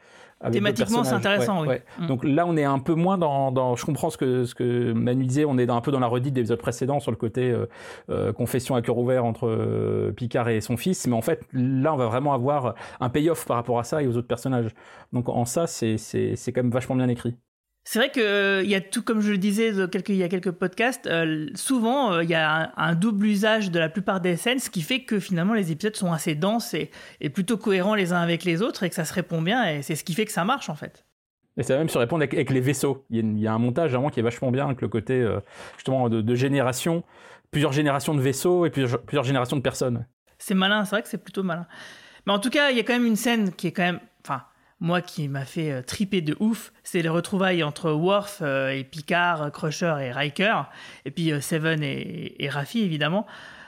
Thématiquement, c'est intéressant, oui. Mm. Donc là, on est un peu moins dans, dans, Je comprends ce que, ce que Manu disait, on est dans, un peu dans la redite des épisodes précédents sur le côté euh, euh, confession à cœur ouvert entre euh, Picard et son fils. Mais en fait, là, on va vraiment avoir un payoff par rapport à ça et aux autres personnages. Donc en ça, c'est quand même vachement bien écrit. C'est vrai qu'il euh, y a tout, comme je le disais il y a quelques podcasts, euh, souvent euh, il y a un, double usage de la plupart des scènes, ce qui fait que finalement les épisodes sont assez denses et, plutôt cohérents les uns avec les autres et que ça se répond bien et c'est ce qui fait que ça marche en fait. Et ça va même se répondre avec, les vaisseaux. Il y, a, un montage vraiment qui est vachement bien avec le côté justement de, génération, plusieurs générations de vaisseaux et plusieurs, plusieurs générations de personnes. C'est malin, c'est vrai que c'est plutôt malin. Mais en tout cas, il y a quand même une scène qui est quand même, moi qui m'a fait euh, triper de ouf, c'est les retrouvailles entre Worf euh, et Picard, Crusher et Riker, et puis euh, Seven et, et Raffi évidemment.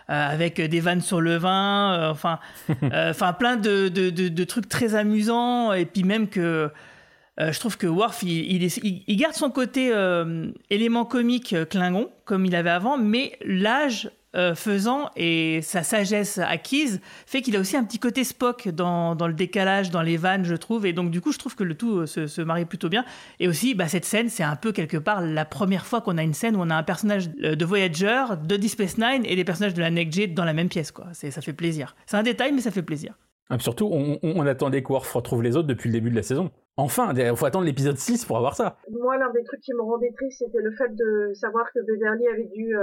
avec des vannes sur le vin, enfin, (laughs) enfin plein de, de, de, trucs très amusants, et puis même que je trouve que Worf, il, il, il garde son côté élément comique Klingon, comme il avait avant, mais l'âge euh, faisant et sa sagesse acquise fait qu'il a aussi un petit côté Spock dans, dans, le décalage, dans les vannes, je trouve. Et donc, du coup, je trouve que le tout euh, se, se marie plutôt bien. Et aussi, bah, cette scène, c'est un peu quelque part la première fois qu'on a une scène où on a un personnage euh, de Voyager, de Deep Space Nine et des personnages de la Next J dans la même pièce. Quoi. Ça fait plaisir. C'est un détail, mais ça fait plaisir. Ah, surtout, on, on attendait que Worf retrouve les autres depuis le début de la saison. Enfin, il faut attendre l'épisode 6 pour avoir ça. Moi, l'un des trucs qui me rendait triste, c'était le fait de savoir que Beverly avait dû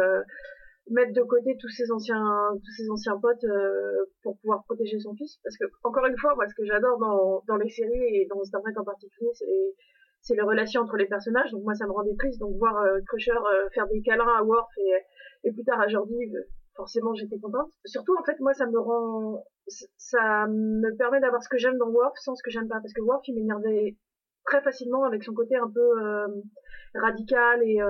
mettre de côté tous ses anciens tous ses anciens potes euh, pour pouvoir protéger son fils. Parce que encore une fois moi ce que j'adore dans dans les séries et dans Star Trek en particulier c'est c'est les relations entre les personnages. Donc moi ça me rendait triste. Donc voir euh, Crusher euh, faire des câlins à Worf et et plus tard à Jordi forcément j'étais contente. Surtout en fait moi ça me rend ça me permet d'avoir ce que j'aime dans Worf sans ce que j'aime pas. Parce que Worf il m'énervait très facilement avec son côté un peu radical et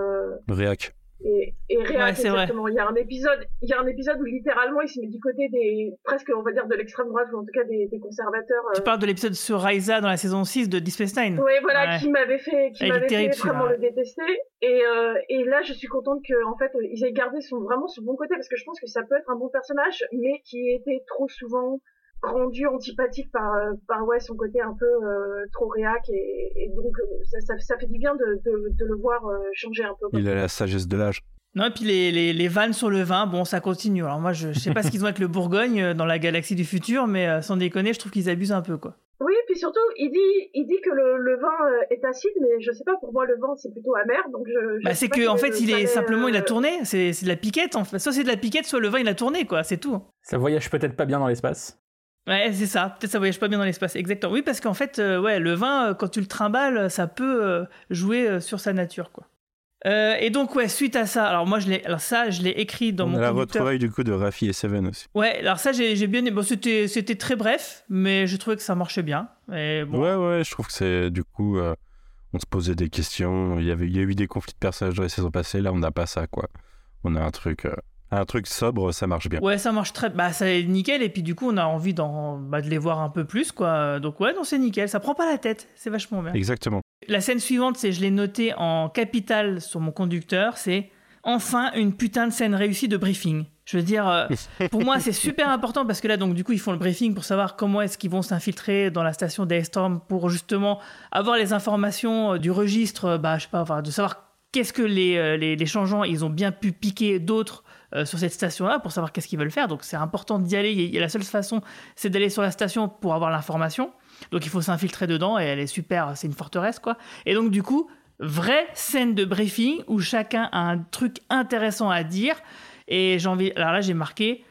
réac et, et exactement. Il y a un épisode, il y a un épisode où littéralement il se met du côté des, presque on va dire de l'extrême droite ou en tout cas des, des conservateurs. Tu euh. parles de l'épisode sur Raisa dans la saison 6 de Deep Space Nine. Oui, voilà, qui m'avait fait, qui m'avait fait vraiment le détester. Et, euh, et là, je suis contente que en fait ils aient gardé son vraiment son bon côté parce que je pense que ça peut être un bon personnage, mais qui était trop souvent rendu antipathique par euh, par ouais son côté un peu euh, trop réac et, et donc euh, ça, ça, ça, fait du bien de, de, de le voir changer un peu. Il a la sagesse de l'âge. Non, et puis les, les, les, vannes sur le vin, bon, ça continue. Alors moi, je, je sais pas ce qu'ils ont avec le Bourgogne dans la galaxie du futur, mais sans déconner, je trouve qu'ils abusent un peu, quoi. Oui, et puis surtout, il dit, il dit que le, le vin est acide, mais je sais pas, pour moi, le vin, c'est plutôt amer, donc je... bah, c'est que, en fait, il est simplement, il a tourné, c'est de la piquette, en fait. Soit c'est de la piquette, soit le vin, il a tourné, quoi, c'est tout. Ça voyage peut-être pas bien dans l'espace. Ouais, c'est ça. Peut-être ça voyage pas bien dans l'espace. Exactement. Oui, parce qu'en fait, euh, ouais, le vin, euh, quand tu le trimbales, ça peut euh, jouer sur sa nature, quoi. et donc, ouais, suite à ça, alors moi, je l'ai, alors ça, je l'ai écrit dans On mon. A la retrouvaille du coup de Rafi et Seven aussi. Ouais, alors ça, j'ai, bien aimé. Bon, c'était, c'était très bref, mais j'ai trouvé que ça marchait bien. Et bon. Ouais, ouais, je trouve que c'est du coup, on se posait des questions. Il y avait, il y a eu des conflits de personnages dans les saisons passées. Là, on n'a pas ça, quoi. On a un truc un truc sobre, ça marche bien. Ouais, ça marche très, bah ça est nickel et puis du coup on a envie bah, de les voir un peu plus quoi. Donc ouais, non c'est nickel, ça prend pas la tête, c'est vachement bien. Exactement. La scène suivante, c'est je l'ai noté en capital sur mon conducteur, c'est enfin une putain de scène réussie de briefing. Je veux dire, euh, pour moi, c'est super important parce que là, donc, du coup, ils font le briefing pour savoir comment est-ce qu'ils vont s'infiltrer dans la station Daystorm pour justement avoir les informations euh, du registre, bah, je sais pas, enfin, de savoir qu'est-ce que les, les, les, changeants, ils ont bien pu piquer d'autres sur cette station-là pour savoir qu'est-ce qu'ils veulent faire. Donc, c'est important d'y aller. Et la seule façon, c'est d'aller sur la station pour avoir l'information. Donc, il faut s'infiltrer dedans et elle est super, c'est une forteresse, quoi. Et donc, du coup, vraie scène de briefing où chacun a un truc intéressant à dire. Et j'ai envie. Alors là, j'ai marqué,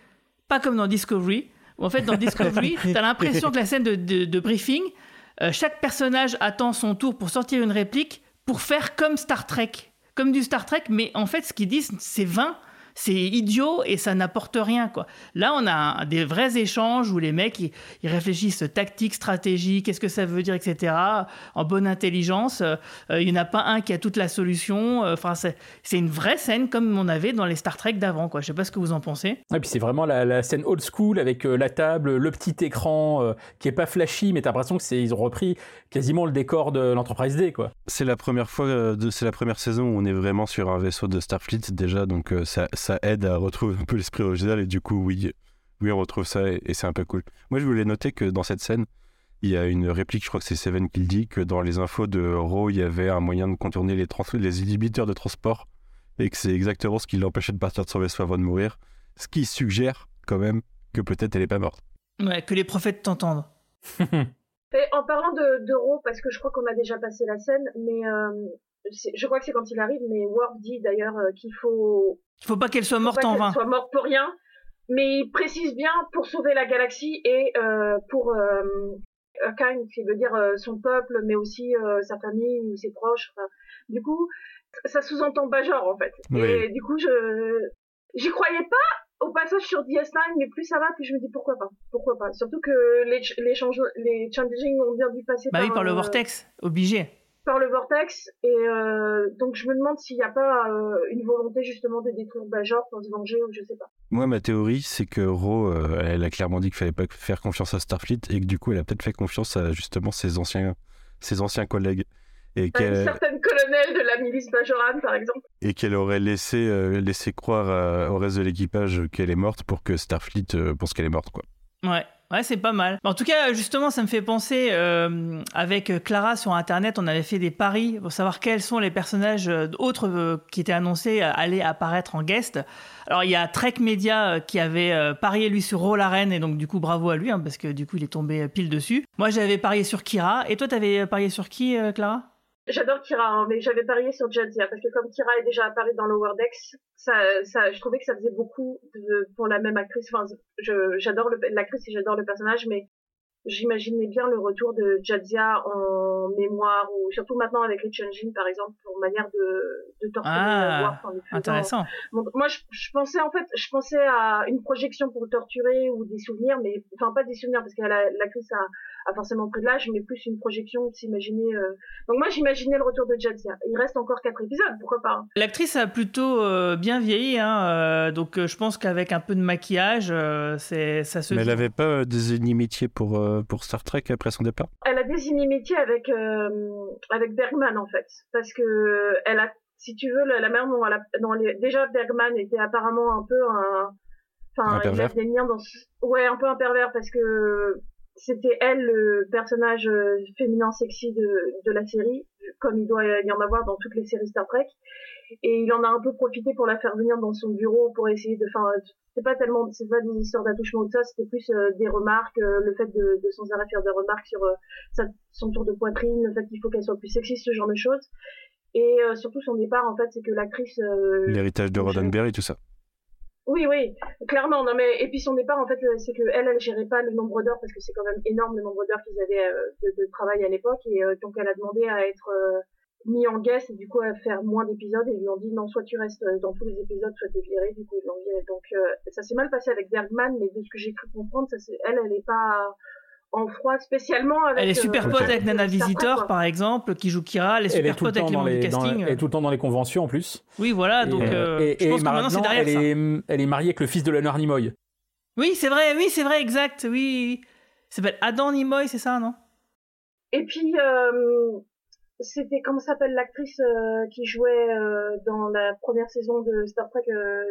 pas comme dans Discovery. en fait, dans Discovery, (laughs) tu as l'impression que la scène de, de, briefing, euh, chaque personnage attend son tour pour sortir une réplique pour faire comme Star Trek. Comme du Star Trek, mais en fait, ce qu'ils disent, c'est vain c'est idiot et ça n'apporte rien. Quoi. Là, on a des vrais échanges où les mecs, ils, réfléchissent tactique, stratégie, qu'est-ce que ça veut dire, etc., en bonne intelligence. Euh, il n'y en a pas un qui a toute la solution. Euh, enfin, c'est une vraie scène comme on avait dans les Star Trek d'avant. Je ne sais pas ce que vous en pensez. Et puis c'est vraiment la, scène old school avec euh, la table, le petit écran qui est pas flashy, mais tu as l'impression qu'ils ont repris quasiment le décor de l'Enterprise D. C'est la première fois, c'est la première saison où on est vraiment sur un vaisseau de Starfleet déjà, donc ça ça aide à retrouver un peu l'esprit original et du coup, oui, oui, on retrouve ça et, c'est un peu cool. Moi, je voulais noter que dans cette scène, il y a une réplique, je crois que c'est Seven qui le dit, que dans les infos de Raw, il y avait un moyen de contourner les, les inhibiteurs de transport et que c'est exactement ce qui l'empêchait de partir de son vaisseau avant de mourir. Ce qui suggère quand même que peut-être elle n'est pas morte. Ouais, que les prophètes t'entendent. (laughs) en parlant de, de Raw, parce que je crois qu'on a déjà passé la scène, mais euh, je crois que c'est quand il arrive, mais Worf dit d'ailleurs euh, qu'il faut. Il faut pas qu'elle soit morte en vain. soit morte pour rien, mais il précise bien pour sauver la galaxie et euh, pour euh, kind, qui veut dire euh, son peuple, mais aussi sa famille ou ses proches. du coup, ça sous-entend Bajor en fait. Et du coup, je j'y croyais pas au passage sur DS9, mais plus ça va, plus je me dis pourquoi pas, pourquoi pas. Surtout que les les, change les changing ont bien dû passer bah par, oui, par le vortex, obligé par le vortex et euh, donc je me demande s'il n'y a pas euh, une volonté justement de détruire Bajor pour se venger ou je sais pas. Moi ma théorie c'est que Ro euh, elle a clairement dit qu'il fallait pas faire confiance à Starfleet et que du coup elle a peut-être fait confiance à justement ses anciens ses anciens collègues et qu'elle une certaine colonel de la milice Bajoran par exemple et qu'elle aurait laissé laissé croire au reste de l'équipage qu'elle est morte pour que Starfleet pense qu'elle est morte quoi. Ouais. Ouais, c'est pas mal. En tout cas, justement, ça me fait penser, euh, avec Clara sur Internet, on avait fait des paris pour savoir quels sont les personnages euh, autres euh, qui étaient annoncés aller apparaître en guest. Alors, il y a Trek Media qui avait parié lui sur Rolaren, et donc du coup, bravo à lui, hein, parce que du coup, il est tombé pile dessus. Moi, j'avais parié sur Kira. Et toi, t'avais parié sur qui, Clara? J'adore Kira, hein, mais j'avais parié sur Jadzia parce que comme Kira est déjà apparu dans Lower Decks, ça, ça, je trouvais que ça faisait beaucoup de, pour la même actrice. Enfin, j'adore l'actrice et j'adore le personnage, mais j'imaginais bien le retour de Jadzia en mémoire ou surtout maintenant avec Rich Engine par exemple pour manière de, de torturer ah, intéressant. moi je, je, pensais en fait je pensais à une projection pour torturer ou des souvenirs mais enfin pas des souvenirs parce que l'actrice a a forcément pris de l'âge, mais plus une projection de s'imaginer. Euh. Donc moi, j'imaginais le retour de Jadzia. Il reste encore quatre épisodes, pourquoi pas hein. L'actrice a plutôt euh, bien vieilli, hein, euh, donc je pense qu'avec un peu de maquillage, c'est ça se. Mais elle n'avait pas des inimitiés pour pour Star Trek après son départ? Elle a des inimitiés avec avec Bergman en fait, parce que elle a, si tu veux, la, la mère dont, elle déjà Bergman était apparemment un peu un Enfin, il a des liens dans ouais un peu un pervers parce que c'était elle le personnage euh, féminin sexy de, de la série, comme il doit y en avoir dans toutes les séries Star Trek. Et il en a un peu profité pour la faire venir dans son bureau pour essayer de, enfin, c'est pas tellement, c'est pas des histoires d'attouchement ou de ça, c'était plus euh, des remarques, euh, le fait de, de sans arrêt faire des remarques sur son tour de poitrine, le fait qu'il faut qu'elle soit plus sexy, ce genre de choses. Et surtout son départ, en fait, c'est que l'actrice. L'héritage de Roddenberry, tout ça. Oui, oui, clairement. Non, mais et puis son départ, en fait, euh, c'est que elle, elle gérait pas le nombre d'heures parce que c'est quand même énorme le nombre d'heures qu'ils avaient euh, de, travail à l'époque et euh, donc elle a demandé à être mis en guest et du coup à faire moins d'épisodes et ils lui ont dit non, soit tu restes dans tous les épisodes, soit t'es viré. Du coup, ils l'ont viré. Donc ça s'est mal passé avec Bergman, mais de ce que j'ai cru comprendre, ça c'est elle, elle est pas en froid spécialement avec. Elle est super pote avec Nana Visitor, par exemple, qui joue Kira. Elle est super pote avec les membres du casting. elle est tout le temps dans les conventions en plus. Oui, voilà. Donc, euh, je pense que maintenant c'est derrière elle ça. Est, elle est mariée avec le fils de Leonard Nimoy. Oui, c'est vrai. Oui, c'est vrai, exact. Oui, il s'appelle Adam Nimoy, c'est ça, non? Et puis, euh, c'était comment s'appelle l'actrice euh, qui jouait euh, dans la première saison de Star Trek, euh,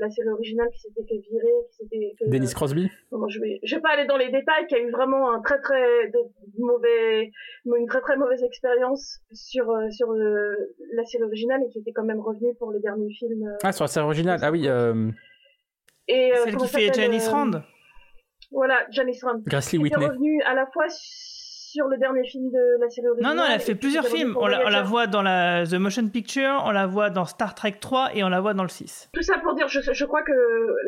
la série originale qui s'était fait virer, qui s'était. fait, Dennis euh, Crosby? Bon, je vais, je vais pas aller dans les détails, qui a eu vraiment un très très de- mauvais, une très très mauvaise expérience sur euh, sur euh, la série originale et qui était quand même revenue pour le dernier film. euh, Ah, sur la série originale. Ah oui, euh, et euh, Celle qui fait s'appelle, Janice euh, Rand. Voilà, Janice Rand. Grassley Whitney. revenue à la fois sur le dernier film de la série Non, originale. non, elle a fait plusieurs films. On la, on la voit dans la The Motion Picture, on la voit dans Star Trek 3 et on la voit dans le 6. Tout ça pour dire, je, je crois que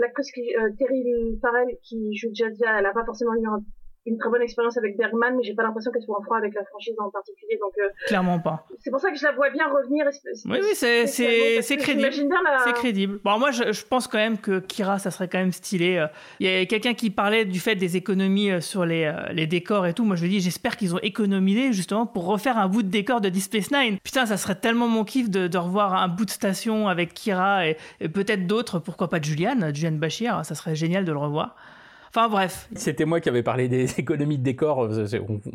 l'actrice qui, euh, Terry Farrell qui joue Jadzia, elle a pas forcément eu un- une très bonne expérience avec Bergman, mais j'ai pas l'impression qu'elle soit en froid avec la franchise en particulier. Donc euh, Clairement pas. c'est pour ça que je la vois bien revenir. Oui, oui, c'est- c'est crédible. La. C'est crédible. Bon, moi, je, je pense quand même que Kira, ça serait quand même stylé. Euh, Il y a quelqu'un qui parlait du fait des économies euh, sur les, les décors et tout. Moi, je lui dis, j'espère qu'ils ont économisé justement pour refaire un bout de décor de Deep Space Nine. Putain, ça serait tellement mon kiff de, de revoir un bout de station avec Kira et, et peut-être d'autres. Pourquoi pas de Juliane, Juliane Bachir. Ça serait génial de le revoir. Enfin, bref. C'était moi qui avais parlé des (laughs) économies de décor, euh,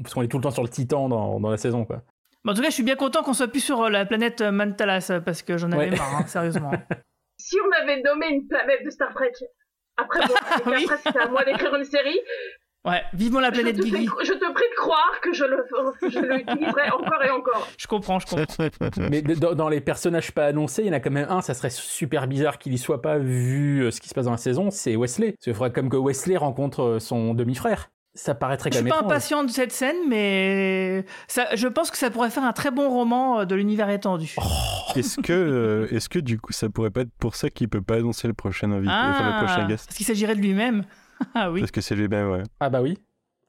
parce qu'on est tout le temps sur le Titan dans, dans la saison, quoi. Mais en tout cas, je suis bien content qu'on soit plus sur euh, la planète euh, Mantalas parce que j'en avais Ouais. marre, hein, (laughs) sérieusement. Si on avait nommé une planète de Star Trek après (laughs) Oui. qu'après c'était à moi d'écrire une série, Ouais, vivement la je planète Guigui. prie, je te prie de croire que je le, (laughs) je l'utiliserai encore et encore. Je comprends, je comprends. (laughs) Mais dans, dans les personnages pas annoncés, il y en a quand même un, ça serait super bizarre qu'il y soit pas vu euh, ce qui se passe dans la saison, c'est Wesley. Il faudrait comme que Wesley rencontre euh, son demi-frère. Ça paraîtrait Je quand suis même pas étrange. impatient de cette scène, mais ça, je pense que ça pourrait faire un très bon roman euh, de l'univers étendu. (laughs) Est-ce que, est-ce que du coup, ça pourrait pas être pour ça qu'il peut pas annoncer le prochain invité, enfin le prochain guest? Ah, parce qu'il s'agirait de lui-même. (laughs) ah oui. Parce que c'est lui-même, ouais. Ah bah oui.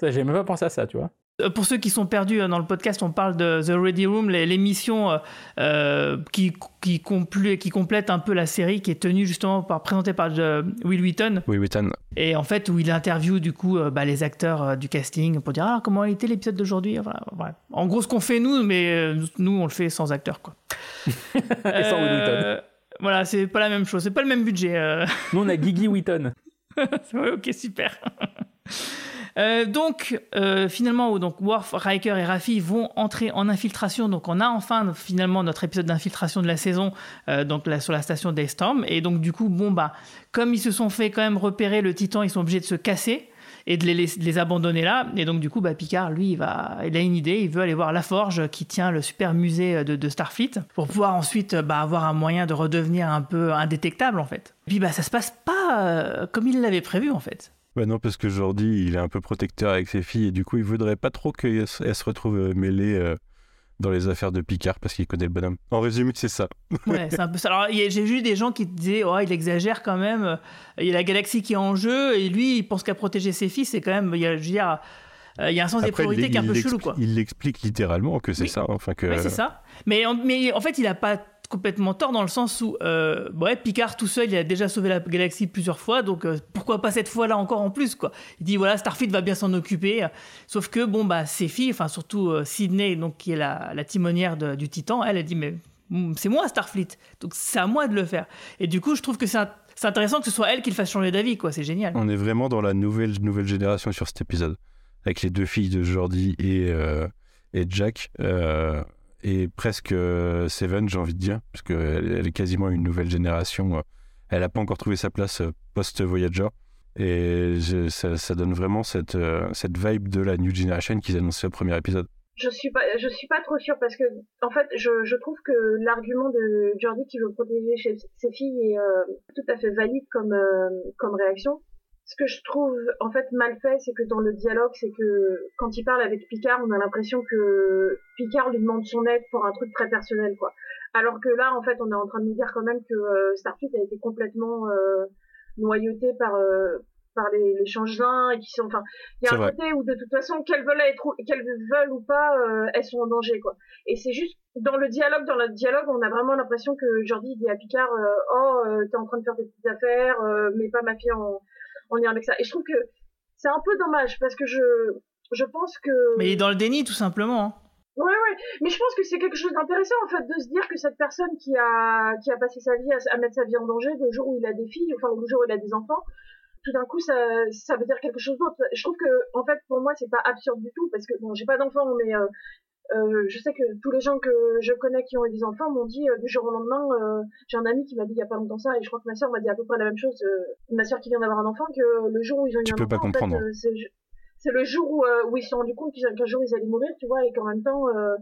J'ai même pas pensé à ça, tu vois. Euh, Pour ceux qui sont perdus euh, dans le podcast, on parle de The Ready Room, l'émission euh, qui, qui, complè- qui complète un peu la série, qui est tenue justement par, présentée par Will Wheaton, Oui, Witton. et en fait où il interviewe du coup bah, les acteurs du casting pour dire ah comment a été l'épisode d'aujourd'hui? Enfin, voilà. En gros, ce qu'on fait nous, mais nous on le fait sans acteurs quoi. (laughs) Et sans Will Wheaton. Euh, Voilà, c'est pas la même chose, c'est pas le même budget. euh. Nous, on a Gigi Wheaton. (laughs) Ok, super. (laughs) Euh, donc, euh, finalement, donc Worf, Riker et Raffi vont entrer en infiltration. Donc, on a enfin finalement notre épisode d'infiltration de la saison, euh, donc là, sur la station Daystorm. Et donc, du coup, bon bah, comme ils se sont fait quand même repérer le Titan, ils sont obligés de se casser et de les, abandonner là. Et donc, du coup, bah, Picard, lui, il, a une idée. Il veut aller voir la forge qui tient le super musée de, de Starfleet pour pouvoir ensuite bah, avoir un moyen de redevenir un peu indétectable, en fait. Et puis, bah, ça se passe pas euh, comme il l'avait prévu, en fait. Bah non, parce que Jordi, il est un peu protecteur avec ses filles et du coup, il voudrait pas trop qu'elles se retrouvent euh, mêlées euh, dans les affaires de Picard parce qu'il connaît le bonhomme. En résumé, c'est ça. Ouais, c'est un peu ça. Alors, j'ai vu des gens qui disaient, oh, il exagère quand même. Il y a la galaxie qui est en jeu et lui, il pense qu'à protéger ses fils. C'est quand même, il y a, je veux dire, euh, il y a un sens des priorités qui est un peu chelou, quoi. Il l'explique littéralement que c'est Oui. ça. Enfin que. Oui, c'est ça. Mais en, mais en fait, il a pas complètement tort dans le sens où, euh, ouais, Picard tout seul, il a déjà sauvé la galaxie plusieurs fois, donc euh, pourquoi pas cette fois-là encore en plus, quoi. Il dit, voilà, Starfleet va bien s'en occuper, sauf que, bon, bah, ses filles, enfin, surtout euh, Sydney, donc, qui est la, la timonière du Titan, elle a dit, mais mm, c'est moi Starfleet, donc c'est à moi de le faire. Et du coup, je trouve que c'est int- c'est intéressant que ce soit elle qui le fasse changer d'avis, quoi, c'est génial. On est vraiment dans la nouvelle, nouvelle génération sur cet épisode. Avec les deux filles de Jordi et, et Jack. Et presque euh, Seven, j'ai envie de dire. Parce qu'elle elle est quasiment une nouvelle génération. euh. Elle n'a pas encore trouvé sa place euh, post-Voyager. Et ça, donne vraiment cette, cette vibe de la New Generation qu'ils annonçaient au premier épisode. Je suis pas, je suis pas trop sûre parce que, en fait, je, trouve que l'argument de Jordi qui veut protéger ses filles est tout à fait valide comme, comme réaction. Ce que je trouve en fait mal fait, c'est que dans le dialogue, c'est que quand il parle avec Picard, on a l'impression que Picard lui demande son aide pour un truc très personnel, quoi. Alors que là, en fait, on est en train de nous dire quand même que euh, Starfleet a été complètement euh, noyauté par euh, par les, les changelins et qui sont, enfin, il y a un vrai. côté où de toute façon, qu'elles veulent être, ou- qu'elles veulent ou pas, euh, elles sont en danger, quoi. Et c'est juste dans le dialogue, dans le dialogue, on a vraiment l'impression que Jordi dit à Picard, euh, oh, t'es en train de faire tes petites affaires, mets pas ma fille en, en lien avec ça. Et je trouve que c'est un peu dommage parce que je, je pense que. Mais il est dans le déni, tout simplement. hein. Ouais, ouais. Mais je pense que c'est quelque chose d'intéressant, en fait, de se dire que cette personne qui a, qui a passé sa vie à, à mettre sa vie en danger le jour où il a des filles, enfin, le jour où il a des enfants, tout d'un coup, ça, ça veut dire quelque chose d'autre. Je trouve que, en fait, pour moi, c'est pas absurde du tout, parce que, bon, j'ai pas d'enfants, mais, euh, Euh, je sais que tous les gens que je connais qui ont eu des enfants m'ont dit euh, du jour au lendemain, euh, j'ai un ami qui m'a dit il y a pas longtemps ça, et je crois que ma soeur m'a dit à peu près la même chose, euh, ma soeur qui vient d'avoir un enfant, que le jour où ils ont eu Tu un peux enfant, pas en fait, comprendre. euh, c'est, le jour où, où ils se sont rendus compte qu'un jour ils allaient mourir, tu vois, et qu'en même temps, euh,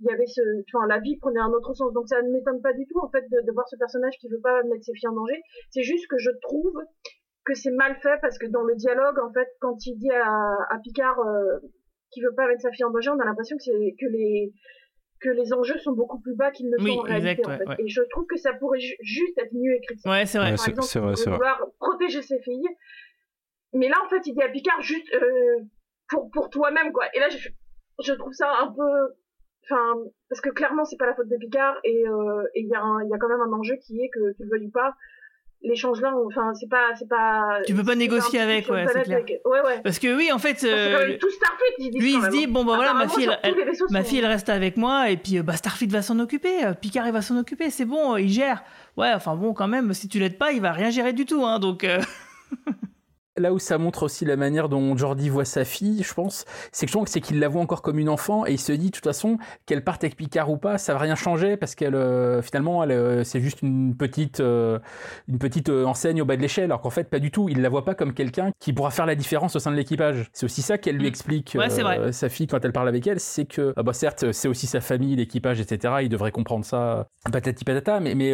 il y avait ce, enfin, la vie prenait un autre sens. Donc ça ne m'étonne pas du tout, en fait, de, de voir ce personnage qui veut pas mettre ses filles en danger. C'est juste que je trouve que c'est mal fait parce que dans le dialogue, en fait, quand il dit à, à Picard qu'il veut pas mettre sa fille en danger, on a l'impression que c'est que les que les enjeux sont beaucoup plus bas qu'ils ne Oui, sont en réalité. exact, en ouais, fait. ouais. Et je trouve que ça pourrait ju- juste être mieux écrit. Ouais, c'est vrai. Par c'est- exemple, vrai, de c'est vrai. vouloir protéger ses filles. Mais là, en fait, il dit à Picard juste euh, pour pour toi-même, quoi. Et là, je, je trouve ça un peu, enfin, parce que clairement, c'est pas la faute de Picard et euh, et il y a un- y a quand même un enjeu qui est que tu le veuilles ou pas, l'échange là, enfin, c'est pas c'est pas. Tu peux pas négocier avec, ouais, c'est clair. avec- Ouais, ouais. Parce que oui, en fait, euh, tout Starfleet, ils disent lui, il se dit hein. bon bah voilà, ma fille, elle, ma fille, elle reste avec moi et puis euh, bah Starfleet va s'en occuper, euh, Picard il va s'en occuper, c'est bon, euh, il gère. Ouais, enfin bon, quand même, si tu l'aides pas, il va rien gérer du tout, hein, donc. euh, (laughs) Là où ça montre aussi la manière dont Jordi voit sa fille, je pense, c'est que je que c'est qu'il la voit encore comme une enfant et il se dit de toute façon qu'elle parte avec Picard ou pas, ça va rien changer parce qu'elle euh, finalement elle euh, c'est juste une petite euh, une petite enseigne au bas de l'échelle alors qu'en fait pas du tout, il la voit pas comme quelqu'un qui pourra faire la différence au sein de l'équipage. C'est aussi ça qu'elle lui Mm. explique Ouais, c'est vrai. sa fille quand elle parle avec elle, c'est que ah bah certes c'est aussi sa famille, l'équipage etc. Il devrait comprendre ça patati patata mais mais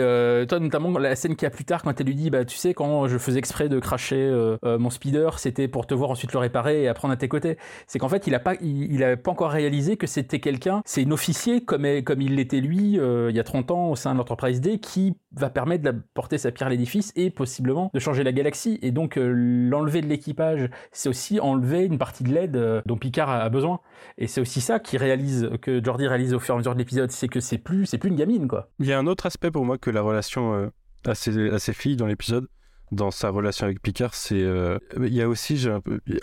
toi notamment la scène qu'il y a plus tard quand elle lui dit bah tu sais quand je faisais exprès de cracher euh, mon speeder c'était pour te voir ensuite le réparer et apprendre à tes côtés. C'est qu'en fait il a pas il, pas encore réalisé que c'était quelqu'un c'est une officier comme comme il l'était lui euh, il y a 30 ans au sein de l'entreprise D qui va permettre d'apporter sa pierre à l'édifice et possiblement de changer la galaxie. Et donc euh, l'enlever de l'équipage c'est aussi enlever une partie de l'aide euh, dont Picard a, besoin. Et c'est aussi ça qui réalise que Jordi réalise au fur et à mesure de l'épisode c'est que c'est plus c'est plus une gamine quoi. Il y a un autre aspect pour moi que la relation à, ses, à ses filles dans l'épisode, dans sa relation avec Picard, c'est euh, il y a aussi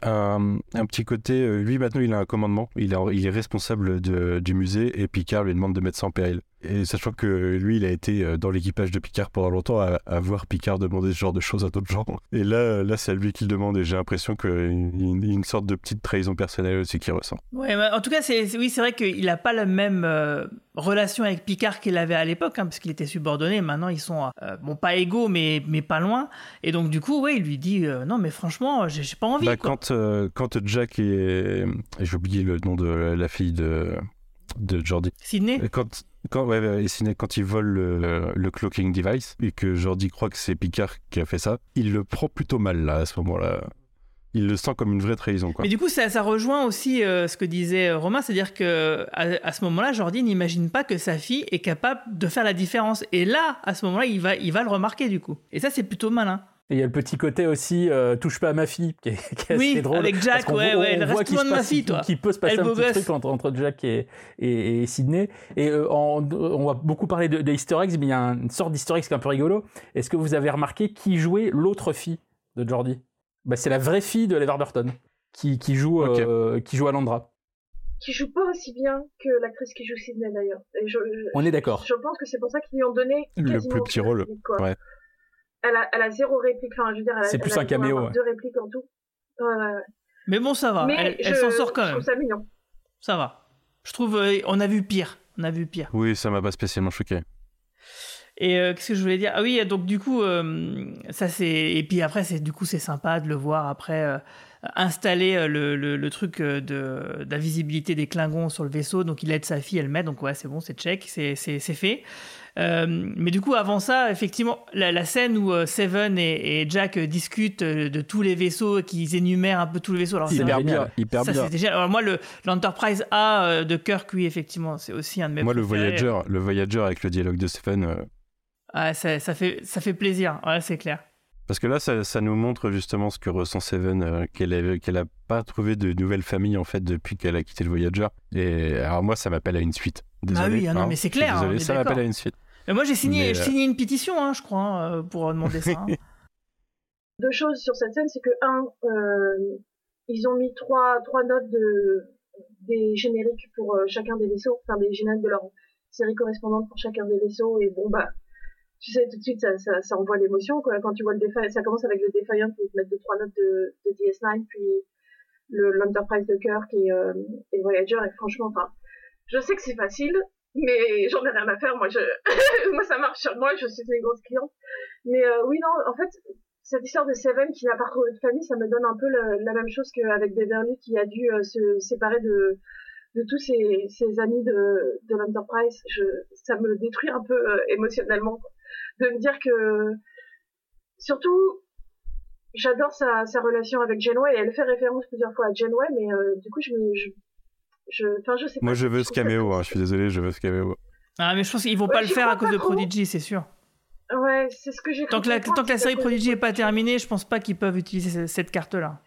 un, petit côté. euh, lui maintenant, il a un commandement, il, est responsable du musée et Picard lui demande de mettre ça en péril. Et sachant que lui, il a été euh, dans l'équipage de Picard pendant longtemps à, à voir Picard demander ce genre de choses à d'autres gens. Et là, là, c'est à lui qu'il demande et j'ai l'impression qu'il y a une, sorte de petite trahison personnelle aussi qu'il ressent. Ouais, bah, en tout cas, c'est oui, c'est vrai qu'il n'a pas la même euh, relation avec Picard qu'il avait à l'époque, hein, parce qu'il était subordonné. Maintenant, ils sont euh, bon pas égaux, mais mais pas loin. Et donc du coup, ouais, il lui dit euh, non, mais franchement, j'ai j'ai pas envie. Bah, quoi. quand, euh, quand Jack et. J'ai oublié le nom de la fille de, de Jordi. Sydney. Quand, quand, ouais, quand ils volent le, le cloaking device et que Jordi croit que c'est Picard qui a fait ça, il le prend plutôt mal là, à ce moment-là. Il le sent comme une vraie trahison. Quoi. Mais du coup, ça, ça rejoint aussi euh, ce que disait euh, Romain, c'est-à-dire que à ce moment-là, Jordi n'imagine pas que sa fille est capable de faire la différence. Et là, à ce moment-là, il va, il va le remarquer du coup. Et ça, c'est plutôt malin. Et il y a le petit côté aussi, euh, touche pas à ma fille, qui est, qui est Oui, assez drôle. avec Jack, ouais, voit- ouais, on reste de ma fille, toi. Qu'il peut se passer Elle un petit truc entre, entre Jack et, et, et Sydney. Et euh, en- on va beaucoup parler de, de easter eggs, mais il y a une sorte d'easter qui est un peu rigolo. Est-ce que vous avez remarqué qui jouait l'autre fille de Jordi? Bah, C'est la vraie fille de Levar Burton, qui, qui, joue, Ok. euh, qui joue Alandra. Qui joue pas aussi bien que l'actrice qui joue Sydney d'ailleurs. On est d'accord. Je pense que c'est pour ça qu'ils lui ont donné Le plus petit rôle. quoi. Ouais. Elle a, elle a zéro réplique. Enfin, je veux dire, elle a- C'est plus elle a un caméo, ouais. Deux répliques en tout. Mais bon, ça va. Mais elle elle je- s'en sort quand Je même. trouve ça mignon. Ça va. Je trouve, euh, on a vu pire. On a vu pire. Oui, ça m'a pas spécialement choqué. Et euh, qu'est-ce que je voulais dire? Ah oui, donc du coup, euh, ça c'est. Et puis après, c'est du coup, c'est sympa de le voir après euh, installer euh, le, le, le truc euh, de d'invisibilité des Klingons sur le vaisseau. Donc il aide sa fille, elle met. Donc ouais, c'est bon, c'est check, c'est fait. Euh, mais du coup, avant ça, effectivement, la, la scène où Seven et, et Jack discutent de tous les vaisseaux, qu'ils énumèrent un peu tous les vaisseaux. Alors, c'est Hyper bien. bien, hyper ça, bien. génial. Alors moi, le l'Enterprise A euh, de Kirk, oui, effectivement, c'est aussi un de mes Moi, le. Voyager, le Voyager avec le dialogue de Seven, euh, Ah, ça, ça fait ça fait plaisir. Ouais, c'est clair. Parce que là, ça, ça nous montre justement ce que ressent Seven, euh, qu'elle a, qu'elle a pas trouvé de nouvelle famille en fait depuis qu'elle a quitté le Voyager. Et alors moi, ça m'appelle à une suite. Désolé, Ah oui, ah non, mais c'est clair, Désolé, ça m'appelle à une suite. Mais moi, j'ai signé, Mais, euh, signé une pétition, hein, je crois, hein, euh, pour demander ça. hein. (laughs) Deux choses sur cette scène, c'est que un, euh, ils ont mis trois trois notes de des génériques pour euh, chacun des vaisseaux, enfin des génériques de leur série correspondante pour chacun des vaisseaux. Et bon bah, tu sais tout de suite ça ça, ça envoie l'émotion quoi. Quand tu vois le Defiant, ça commence avec le où ils te mettent deux trois notes de, de DS9, puis le l'Enterprise de Kirk et, euh, et Voyager. Et franchement, enfin Je sais que c'est facile, mais j'en ai rien à faire. Moi, je, (laughs) moi, ça marche sur moi. Je suis une grosse cliente. Mais euh, oui, non, en fait, cette histoire de Seven qui n'a pas retrouvé de famille, ça me donne un peu la même chose qu'avec Beverly qui a dû euh, se séparer de de tous ses, ses amis de, de l'Enterprise. Je, ça me détruit un peu euh, émotionnellement de me dire que surtout j'adore sa, sa relation avec Janeway et elle fait référence plusieurs fois à Janeway, mais du coup je me je, je, je sais Moi, je veux ce caméo, hein, je suis désolé, je veux ce caméo. Ah, mais je pense qu'ils vont pas le faire à cause de Prodigy, c'est sûr. Ouais, c'est ce que j'ai Tant que la, tant que la série Prodigy est pas terminée, je pense pas qu'ils peuvent utiliser cette carte-là.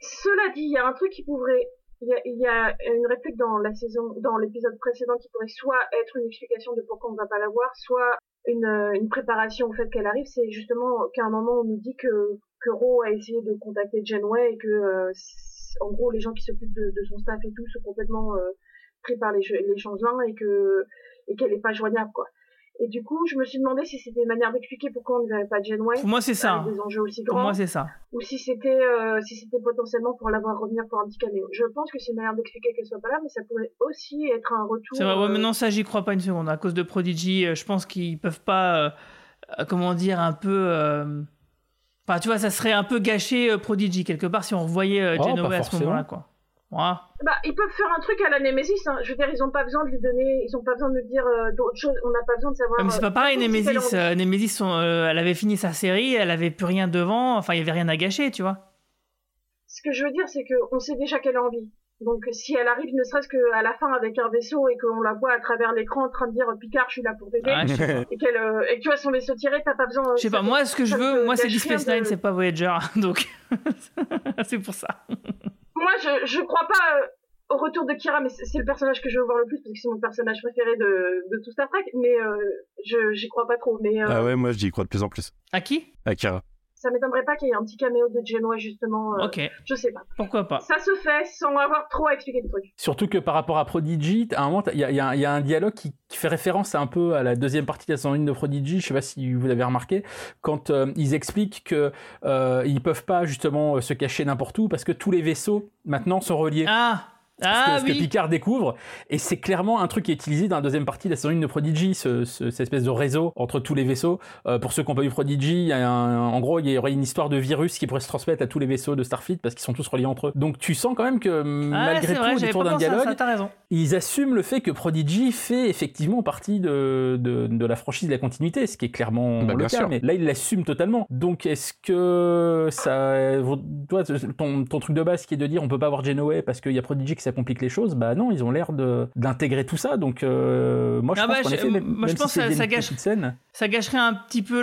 Cela dit, il y a un truc qui pourrait. Il y, a, une réplique dans la saison, dans l'épisode précédent qui pourrait soit être une explication de pourquoi on va pas la voir, soit une, une préparation au fait qu'elle arrive. C'est justement qu'à un moment on nous dit que, que Ro a essayé de contacter Janeway et que euh, en gros, les gens qui s'occupent de, son staff et tout sont complètement euh, pris par les, les changements et que et qu'elle est pas joignable, quoi. Et du coup, je me suis demandé si c'était une manière d'expliquer pourquoi on n'avait pas de Genway. Pour moi, c'est ça. Des enjeux aussi grands. Pour moi, c'est ça. Ou si c'était, euh, si c'était potentiellement pour l'avoir revenir pour un petit caméo. Je pense que c'est une manière d'expliquer qu'elle soit pas là, mais ça pourrait aussi être un retour. C'est vrai, ouais, mais non, ça, j'y crois pas une seconde. À cause de Prodigy, euh, je pense qu'ils peuvent pas, comment dire, un peu Enfin, tu vois, ça serait un peu gâché euh, Prodigy quelque part si on revoyait euh, oh, à ce moment-là, quoi. Bah, ils peuvent faire un truc à la Nemesis. Hein. Je veux dire, ils ont pas besoin de lui donner, ils ont pas besoin de dire euh, d'autres choses. On n'a pas besoin de savoir. mais c'est pas pareil, Nemesis. Nemesis, elle avait fini sa série, elle avait plus rien devant. Enfin, il y avait rien à gâcher, tu vois. Ce que je veux dire, c'est qu'on sait déjà qu'elle a envie. Donc si elle arrive ne serait-ce qu'à la fin avec un vaisseau et qu'on la voit à travers l'écran en train de dire Picard je suis là pour t'aider et qu'elle euh, et que tu vois son vaisseau tiré t'as pas besoin je sais pas moi ce que je veux moi c'est Deep Space Nine c'est pas Voyager (laughs) donc (laughs) c'est pour ça moi je je crois pas euh, au retour de Kira mais c'est le personnage que je veux voir le plus parce que c'est mon personnage préféré de, de tout Star Trek mais euh, je j'y crois pas trop mais ah ouais moi j'y crois de plus en plus. À qui? À Kira ça m'étonnerait pas qu'il y ait un petit caméo de Genoa justement. Euh, ok. Je sais pas. Pourquoi pas Ça se fait sans avoir trop à expliquer de trucs. Surtout que par rapport à Prodigy, à un moment, il y, y, a un dialogue qui, fait référence un peu à la deuxième partie de la saison 1 de Prodigy. Je sais pas si vous l'avez remarqué, quand euh, ils expliquent que euh, ils peuvent pas justement se cacher n'importe où parce que tous les vaisseaux maintenant sont reliés. Ah ah, ce, que, Picard découvre. Et c'est clairement un truc qui est utilisé dans la deuxième partie de la saison 1 de Prodigy, ce, cette espèce de réseau entre tous les vaisseaux. Euh, pour ceux qui n'ont pas vu Prodigy, en gros, il y aurait une histoire de virus qui pourrait se transmettre à tous les vaisseaux de Starfleet parce qu'ils sont tous reliés entre eux. Donc tu sens quand même que malgré tout, autour d'un dialogue, ils assument le fait que Prodigy fait effectivement partie de, de, de la franchise de la continuité, ce qui est clairement bah, le cas. Mais là, ils l'assument totalement. Donc est-ce que ça, toi, ton, ton truc de base qui est de dire on peut pas avoir Genoway parce qu'il y a Prodigy qui ça complique les choses, bah non, ils ont l'air d'intégrer tout ça. Donc euh, moi je ah pense bah, qu'en effet, même, je pense si ça, ça, gâche, scène, ça gâcherait un petit peu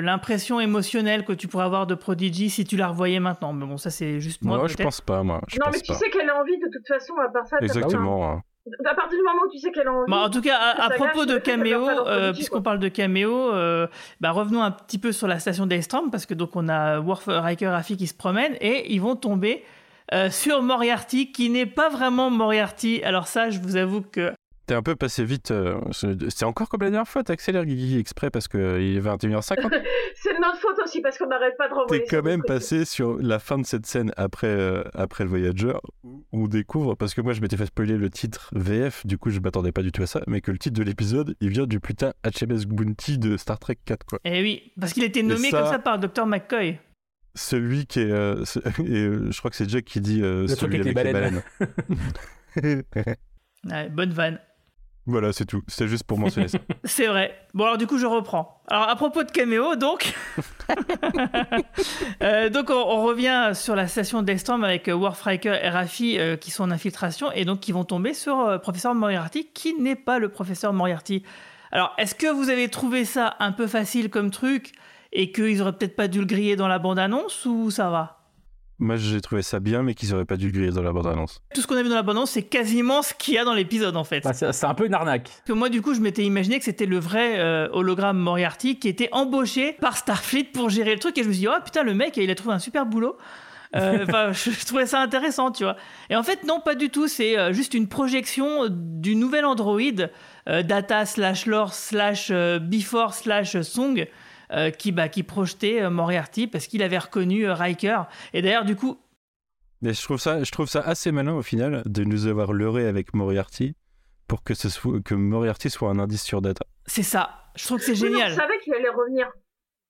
l'impression le, émotionnelle que tu pourrais avoir de Prodigy si tu la revoyais maintenant. Mais bon, ça c'est juste moi. Moi je pense pas, moi. non, mais tu sais qu'elle a envie de toute façon, à part ça. Exactement. Hein. À partir du moment où tu sais qu'elle a envie. Bah, en tout cas, à, propos de caméo, euh, puisqu'on parle de caméo, euh, bah, revenons un petit peu sur la station d'Aystrom, parce que donc on a Worf, Riker, Raffi qui se promènent et ils vont tomber euh, sur Moriarty, qui n'est pas vraiment Moriarty. Alors ça, je vous avoue que... T'es un peu passé vite. Euh, c'est encore comme la dernière fois, t'accélères Guigui exprès parce qu'il est 21h50. (laughs) c'est de notre faute aussi parce qu'on n'arrête pas de renvoyer. T'es quand même passé sur la fin de cette scène après, euh, après le Voyager où on découvre, parce que moi je m'étais fait spoiler le titre VF, du coup je m'attendais pas du tout à ça, mais que le titre de l'épisode il vient du putain HMS Bounty de Star Trek 4 quoi. Eh oui, parce qu'il était nommé comme ça par Dr McCoy celui qui est. Euh, (laughs) et euh, je crois que c'est Jack qui dit euh, celui avec, les baleines. (laughs) bonne vanne. Voilà, c'est tout. C'était juste pour mentionner ça. (laughs) c'est vrai. Bon, alors du coup, je reprends. Alors, à propos de caméo, donc. donc, on, revient sur la station d'Extreme avec Worf Riker et Raffi qui sont en infiltration et donc qui vont tomber sur professeur Moriarty qui n'est pas le professeur Moriarty. Alors, est-ce que vous avez trouvé ça un peu facile comme truc? Et qu'ils auraient peut-être pas dû le griller dans la bande-annonce ou ça va? Moi, j'ai trouvé ça bien, mais qu'ils auraient pas dû le griller dans la bande-annonce. Tout ce qu'on a vu dans la bande-annonce, c'est quasiment ce qu'il y a dans l'épisode, en fait. Bah, c'est un peu une arnaque. Parce que moi, du coup, je m'étais imaginé que c'était le vrai euh, hologramme Moriarty qui était embauché par Starfleet pour gérer le truc, et je me suis dit, oh putain, le mec, il a trouvé un super boulot. Euh, (laughs) je, trouvais ça intéressant, tu vois. Et en fait, non, pas du tout. C'est euh, juste une projection du nouvel Android, data slash lore slash before slash song, euh, qui, bah, qui projetait euh, Moriarty parce qu'il avait reconnu euh, Riker. Et d'ailleurs, du coup. Mais je trouve, ça, je trouve ça assez malin au final de nous avoir leurré avec Moriarty pour que, ce soit, que Moriarty soit un indice sur Data. C'est ça. Je trouve que c'est génial. on savait qu'il allait revenir.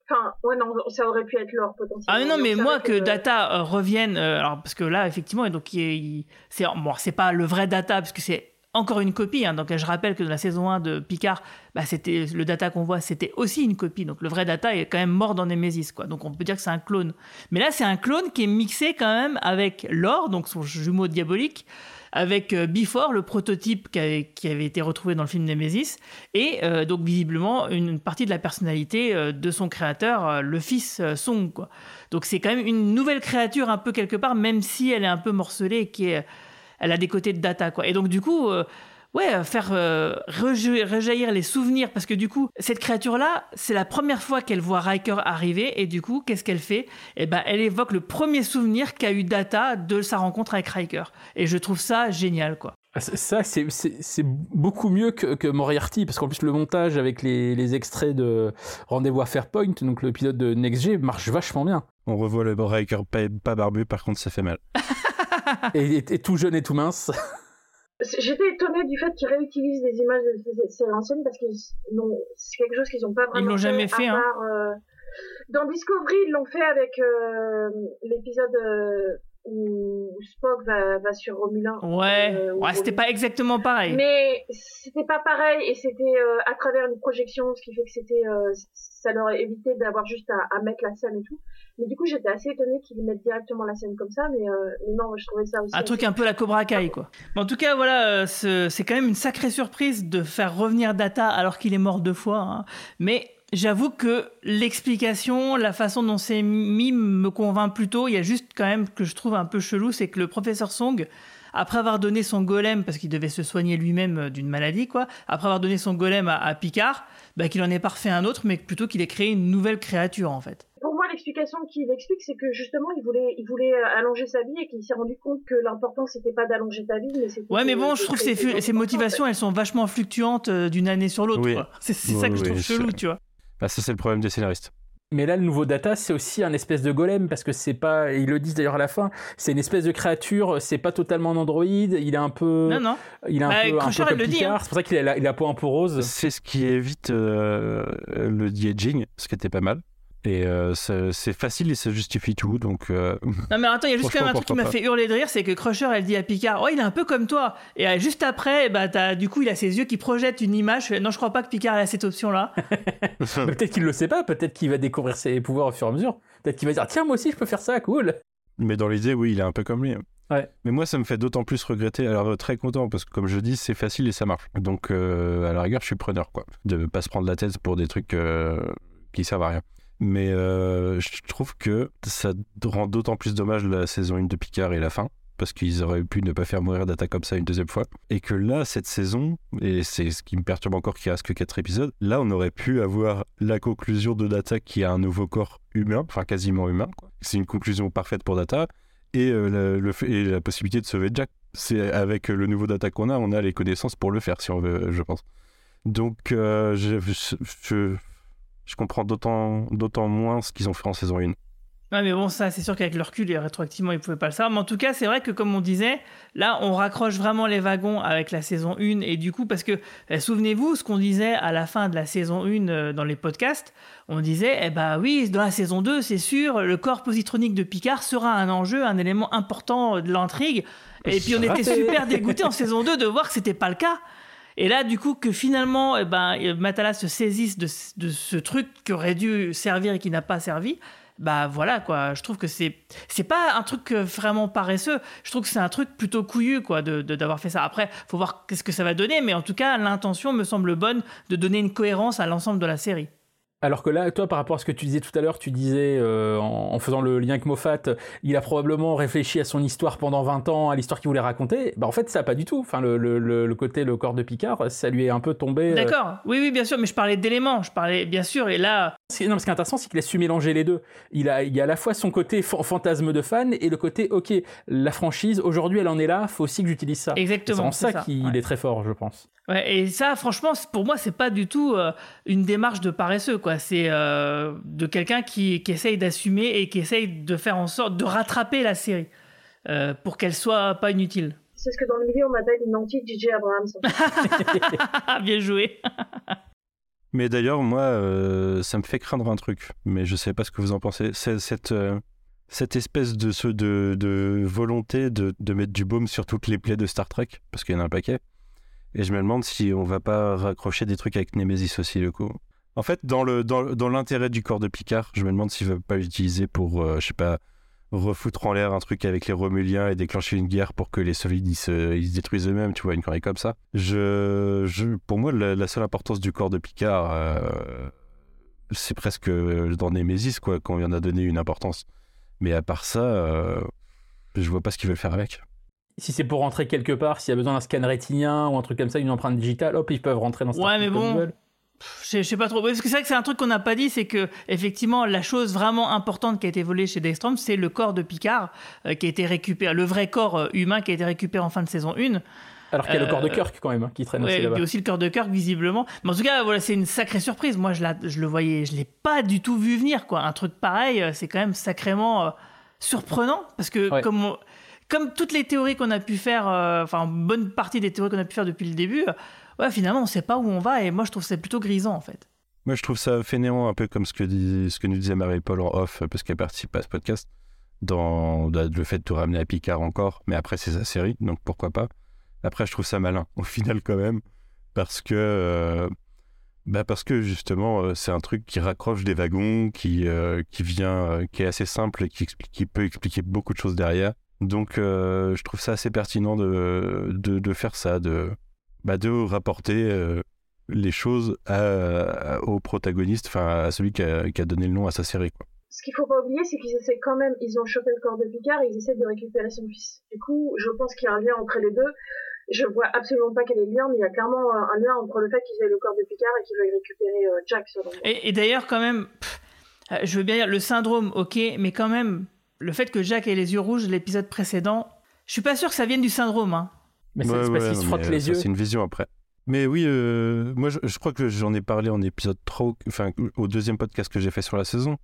Enfin, ouais, non, ça aurait pu être l'or potentiellement. Ah mais non, On mais moi que Data euh, revienne, euh, alors parce que là effectivement, et donc il, il- c'est bon, c'est pas le vrai Data parce que c'est encore une copie. hein. donc je rappelle que dans la saison 1 de Picard, bah, c'était le Data qu'on voit, c'était aussi une copie. Donc le vrai Data est quand même mort dans Nemesis, quoi. Donc on peut dire que c'est un clone. Mais là c'est un clone qui est mixé quand même avec Lore, donc son jumeau diabolique. Avec euh, Before, le prototype qui avait, été retrouvé dans le film Nemesis, et euh, donc visiblement une partie de la personnalité euh, de son créateur, euh, le fils Song. Donc c'est quand même une nouvelle créature un peu quelque part, même si elle est un peu morcelée et qui est, elle a des côtés de data. Quoi. Et donc du coup, euh, ouais, faire euh, reja- rejaillir les souvenirs, parce que du coup, cette créature-là, c'est la première fois qu'elle voit Riker arriver, et du coup, qu'est-ce qu'elle fait? Eh ben, elle évoque le premier souvenir qu'a eu Data de sa rencontre avec Riker. Et je trouve ça génial, quoi. Ah, Ça, c'est- beaucoup mieux que, que Moriarty, parce qu'en plus, le montage avec les, les extraits de Rendez-vous à Fairpoint, donc le pilote de NextG, marche vachement bien. On revoit le Riker pas, pas barbu, par contre, ça fait mal. (laughs) (laughs) Et, et- et tout jeune et tout mince. J'étais étonnée du fait qu'ils réutilisent des images de ces séries anciennes parce que c'est quelque chose qu'ils n'ont pas vraiment l'ont jamais fait, à hein. part, euh, Dans Discovery, ils l'ont fait avec euh, l'épisode euh, où Spock va, va sur Romulin. Ouais, Euh, ouais c'était pas exactement pareil. Mais c'était pas pareil et c'était euh, à travers une projection, ce qui fait que c'était, euh, ça leur a évité d'avoir juste à, à mettre la scène et tout. Mais du coup, j'étais assez étonnée qu'ils mettent directement la scène comme ça, mais, euh, mais non, je trouvais ça aussi. Un truc un peu la Cobra Kai, quoi. Mais en tout cas, voilà, euh, ce- c'est quand même une sacrée surprise de faire revenir Data alors qu'il est mort deux fois. hein. Mais j'avoue que l'explication, la façon dont c'est mis me convainc plutôt. Il y a juste quand même que je trouve un peu chelou, c'est que le professeur Song, après avoir donné son golem, parce qu'il devait se soigner lui-même euh, d'une maladie, quoi, après avoir donné son golem à, à Picard, bah, qu'il en ait pas refait un autre, mais plutôt qu'il ait créé une nouvelle créature, en fait. Pour moi, l'explication qu'il explique, c'est que justement, il voulait, il voulait euh, allonger sa vie et qu'il s'est rendu compte que l'important, c'était pas d'allonger ta vie, mais c'était. Ouais, mais bon, je trouve que ces, en motivations, elles sont vachement fluctuantes euh, d'une année sur l'autre. Oui. C'est Oui, ça que je trouve chelou, tu vois. Bah, ça, c'est le problème des scénaristes. Mais là, le nouveau Data, c'est aussi un espèce de golem, parce que c'est pas, ils le disent d'ailleurs à la fin, c'est une espèce de créature, c'est pas totalement un androïde, il est un peu. Non, non. Il est un Bah, peu, un peu comme elle le dit, Picard, hein. c'est pour ça qu'il a, la- il a la peau un peu rose. C'est ce qui évite euh, le de-aging, ce qui était pas mal. Et euh, c'est facile et ça justifie tout, donc... euh, Non, mais attends, il y a juste quand même un truc qui m'a fait hurler de rire, c'est que Crusher, elle dit à Picard, oh, il est un peu comme toi. Et euh, juste après, bah, t'as- du coup, il a ses yeux qui projettent une image. Non, je crois pas que Picard ait cette option-là. (laughs) Mais peut-être qu'il le sait pas, peut-être qu'il va découvrir ses pouvoirs au fur et à mesure. Peut-être qu'il va dire, tiens, moi aussi, je peux faire ça, cool. Mais dans l'idée, oui, il est un peu comme lui. Ouais. Mais moi, ça me fait d'autant plus regretter. Alors, très content, parce que comme je dis, c'est facile et ça marche. Donc, euh, à la rigueur, je suis preneur, quoi. De pas se prendre la tête pour des trucs euh, qui servent à rien. Mais euh, je trouve que ça rend d'autant plus dommage la saison 1 de Picard et la fin. Parce qu'ils auraient pu ne pas faire mourir Data comme ça une deuxième fois. Et que là, cette saison, et c'est ce qui me perturbe encore qu'il reste que 4 épisodes, là, on aurait pu avoir la conclusion de Data qui a un nouveau corps humain, enfin quasiment humain. C'est une conclusion parfaite pour Data. Et, euh, fait- et la possibilité de sauver Jack. C'est avec le nouveau Data qu'on a, on a les connaissances pour le faire, si on veut, je pense. Donc, euh, je comprends d'autant d'autant moins ce qu'ils ont fait en saison 1. Ouais, mais bon, ça, c'est sûr qu'avec le recul et rétroactivement, ils pouvaient pas le savoir. Mais en tout cas, c'est vrai que, comme on disait, là, on raccroche vraiment les wagons avec la saison 1. Et du coup, parce que, eh, souvenez-vous, ce qu'on disait à la fin de la saison 1 euh, dans les podcasts, on disait, eh bah oui, dans la saison 2, c'est sûr, le corps positronique de Picard sera un enjeu, un élément important de l'intrigue. Et puis, on était super dégoûtés en saison 2 de voir que c'était pas le cas. Et là, du coup, que finalement, eh ben, euh, Matala se saisisse de, ce truc qui aurait dû servir et qui n'a pas servi, bah voilà, quoi. Je trouve que c'est c'est pas un truc euh, vraiment paresseux. Je trouve que c'est un truc plutôt couillu, quoi, de- d'avoir fait ça. Après, faut voir qu'est-ce que ça va donner, mais en tout cas, l'intention me semble bonne de donner une cohérence à l'ensemble de la série. Alors que là, toi, par rapport à ce que tu disais tout à l'heure, tu disais, euh, en, faisant le lien avec Moffat, il a probablement réfléchi à son histoire pendant 20 ans, à l'histoire qu'il voulait raconter. Bah, en fait, ça pas du tout. Enfin, le, le, côté, le corps de Picard, ça lui est un peu tombé. euh, D'accord. Oui, oui, bien sûr, mais je parlais d'éléments. Je parlais, bien sûr, et là, non, ce qui est intéressant, c'est qu'il a su mélanger les deux. Il, a, il y a à la fois son côté fan- fantasme de fan et le côté, ok, la franchise, aujourd'hui, elle en est là, faut aussi que j'utilise ça. Exactement, C'est en ça, ça, qu'il ouais. est très fort, je pense. Ouais, et ça, franchement, pour moi, c'est pas du tout euh, une démarche de paresseux, quoi. C'est euh, de quelqu'un qui, qui essaye d'assumer et qui essaye de faire en sorte de rattraper la série euh, pour qu'elle soit pas inutile. C'est ce que dans le milieu on m'appelle une anti-DJ Abrams. (laughs) Bien joué. (laughs) Mais d'ailleurs, moi, euh, ça me fait craindre un truc. Mais je sais pas ce que vous en pensez. Euh, cette espèce de, de, volonté de, mettre du baume sur toutes les plaies de Star Trek, parce qu'il y en a un paquet. Et je me demande si on va pas raccrocher des trucs avec Nemesis aussi, le coup. En fait, dans l'intérêt du corps de Picard, je me demande s'il va pas l'utiliser pour, euh, je sais pas, refoutre en l'air un truc avec les Romuliens et déclencher une guerre pour que les solides ils se, ils se détruisent eux-mêmes, tu vois, une connerie comme ça. Je, je, pour moi, la, la seule importance du corps de Picard, euh, c'est presque dans Nemesis, quoi, qu'on en a donné une importance. Mais à part ça, euh, je vois pas ce qu'ils veulent faire avec. Si c'est pour rentrer quelque part, s'il y a besoin d'un scan rétinien ou un truc comme ça, une empreinte digitale, hop, ils peuvent rentrer dans Star Ouais, mais comme bon. Je sais pas trop. Parce que c'est vrai que c'est un truc qu'on n'a pas dit, c'est que effectivement la chose vraiment importante qui a été volée chez Daystrom, c'est le corps de Picard euh, qui a été récupéré, le vrai corps euh, humain qui a été récupéré en fin de saison 1. Alors qu'il y a le corps de Euh, Kirk quand même, hein, qui traîne Ouais, aussi il y là-bas. a aussi le cœur de Kirk visiblement. Mais en tout cas, voilà, c'est une sacrée surprise. Moi, je, la, je le voyais, je l'ai pas du tout vu venir, quoi. Un truc pareil, c'est quand même sacrément surprenant parce que Ouais. comme on- comme toutes les théories qu'on a pu faire, enfin bonne partie des théories qu'on a pu faire depuis le début, ouais, finalement, on sait pas où on va et moi, je trouve c'est plutôt grisant en fait. Moi, je trouve ça fainéant, un peu comme ce que, ce que nous disait Marie-Paul en off, parce qu'elle participe à ce podcast, dans dans le fait de tout ramener à Picard encore. Mais après, c'est sa série, donc pourquoi pas. Après, je trouve ça malin, (laughs) au final, quand même, parce que, euh, bah parce que justement, euh, c'est un truc qui raccroche des wagons, qui, euh, qui vient, qui est assez simple et qui, qui peut expliquer beaucoup de choses derrière. Donc, je trouve ça assez pertinent de, de faire ça, de, bah, de rapporter euh, les choses à, à- au protagoniste, enfin à celui qui a, qui a donné le nom à sa série. Quoi. Ce qu'il faut pas oublier, c'est qu'ils essaient quand même, ils ont chopé le corps de Picard et ils essaient de récupérer son fils. Du coup, je pense qu'il y a un lien entre les deux. Je vois absolument pas quel est le lien, mais il y a clairement un, lien entre le fait qu'ils aient le corps de Picard et qu'ils veuillent récupérer euh, Jack Et, et d'ailleurs, quand même, pff, euh, je veux bien dire le syndrome, ok, mais quand même, le fait que Jack ait les yeux rouges, l'épisode précédent, je suis pas sûr que ça vienne du syndrome. Hein. Mais c'est Ouais, c'est parce ouais, qu'ils se frottent les ça, yeux. C'est une vision après. Mais oui, euh, moi je, je crois que j'en ai parlé en épisode 3, enfin au deuxième podcast que j'ai fait sur la saison.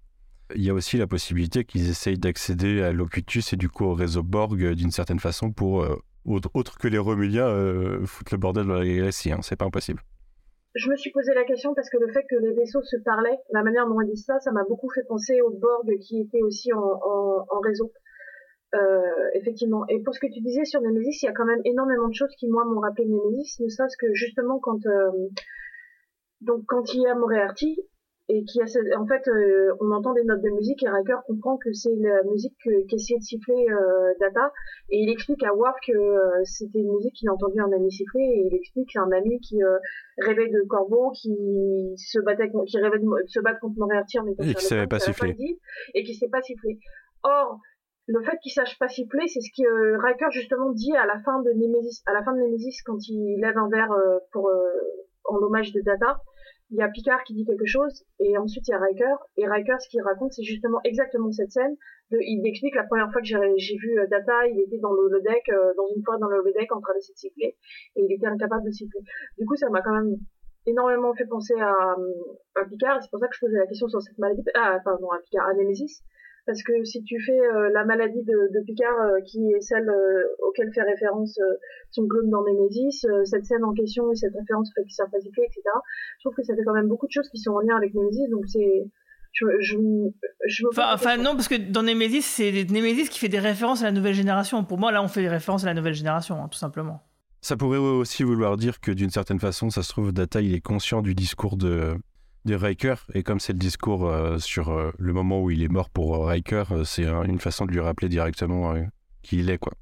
Il y a aussi la possibilité qu'ils essayent d'accéder à Locutus et du coup au réseau Borg euh, d'une certaine façon pour, euh, autre, autre que les Romuliens, euh, foutre le bordel dans la galaxie. Hein, c'est pas impossible. Je me suis posé la question parce que le fait que les vaisseaux se parlaient, la manière dont ils disent ça, ça m'a beaucoup fait penser aux Borg qui étaient aussi en, en, en réseau. Euh, effectivement. Et pour ce que tu disais sur Nemesis, il y a quand même énormément de choses qui moi m'ont rappelé Nemesis, ne serait-ce que justement quand euh, donc quand il y a Moriarty et qui a ce- en fait euh, on entend des notes de musique et Riker comprend que c'est la musique que- qu'essayait de siffler euh, Data et il explique à Worf que euh, c'était une musique qu'il a entendue un ami siffler et il explique que c'est un ami qui euh, rêvait de corbeau qui se battait qui rêvait de, se battre contre Moriarty en étant Et qui savait pas siffler. et qui sait pas siffler or le fait qu'il sache pas siffler, c'est ce que euh, Riker justement dit à la fin de Nemesis, à la fin de Nemesis quand il lève un verre euh, pour euh, en hommage de Data. Il y a Picard qui dit quelque chose et ensuite il y a Riker et Riker ce qu'il raconte c'est justement exactement cette scène. Il explique la première fois que j'ai vu Data, il était dans le holodeck, dans une fois dans le holodeck en train d'essayer de siffler et il était incapable de siffler. Du coup ça m'a quand même énormément fait penser à, à Picard c'est pour ça que je posais la question sur cette maladie, ah pardon à Picard, à Nemesis parce que si tu fais euh, la maladie de, de Picard euh, qui est celle euh, auquel fait référence euh, son clone dans Nemesis, euh, cette scène en question et cette référence au fait qu'il savent pas etc. Je trouve que ça fait quand même beaucoup de choses qui sont en lien avec Nemesis, donc c'est je, je, je me pose Enfin, non, parce que dans Nemesis, c'est Nemesis qui fait des références à la nouvelle génération. Pour moi, là, on fait des références à la nouvelle génération, hein, tout simplement. Ça pourrait aussi vouloir dire que d'une certaine façon, ça se trouve, Data, il est conscient du discours de, de Riker. Et comme c'est le discours euh, sur euh, le moment où il est mort pour euh, Riker, c'est un- une façon de lui rappeler directement qui il est, quoi.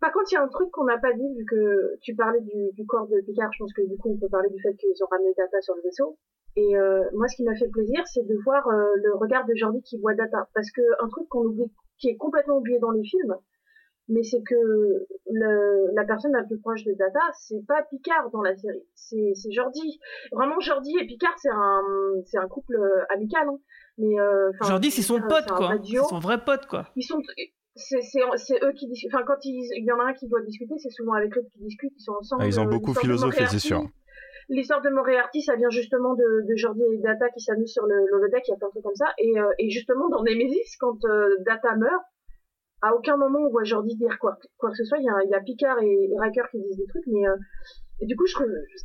Par contre, il y a un truc qu'on n'a pas dit, vu que tu parlais du, corps de Picard, je pense que du coup, on peut parler du fait qu'ils ont ramené Data sur le vaisseau. Et moi, ce qui m'a fait plaisir, c'est de voir le regard de Jordi qui voit Data. Parce que un truc qu'on oublie, qui est complètement oublié dans les films, mais c'est que le, la personne la plus proche de Data, c'est pas Picard dans la série, c'est c'est Jordi. Vraiment, Jordi et Picard, c'est un, c'est un couple euh, amical. Hein. Mais euh, enfin, Jordi, c'est son pote, c'est quoi. C'est son vrai pote, quoi. ils sont c'est c'est c'est eux qui discutent enfin quand ils il y en a un qui doit discuter c'est souvent avec l'autre qui discute ils sont ensemble Ah, ils ont Euh, beaucoup philosophé, c'est Moriarty- sûr. l'histoire de Moriarty ça vient justement de, de Jordi et Data qui s'amusent sur le l'holodeck il y a plein de trucs comme ça et euh, et justement dans Nemesis quand euh, Data meurt à aucun moment on voit Jordi dire quoi, que ce soit. Il y a, Picard et, Riker qui disent des trucs, mais et du coup, je,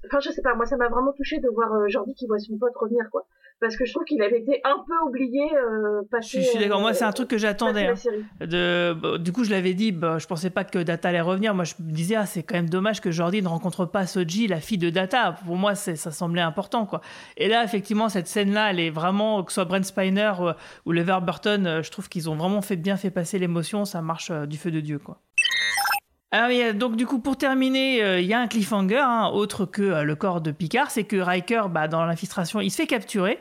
enfin, je sais pas, moi, ça m'a vraiment touché de voir Jordi qui voit son pote revenir, quoi parce que je trouve qu'il avait été un peu oublié euh, Je, suis d'accord, moi c'est un truc que j'attendais. Hein. De, bah, du coup, je l'avais dit, bah, je pensais pas que Data allait revenir. Moi, je me disais, ah, c'est quand même dommage que Jordi ne rencontre pas Soji, la fille de Data. Pour moi, ça semblait important. quoi. Et là, effectivement, cette scène-là, elle est vraiment, que ce soit Brent Spiner ou, ou Lever Burton, euh, je trouve qu'ils ont vraiment fait bien fait passer l'émotion. Ça marche euh, du feu de Dieu. quoi. Alors, donc du coup, pour terminer, euh, il y a un cliffhanger, hein, autre que le corps de Picard, c'est que Riker, bah, dans l'infiltration, il se fait capturer.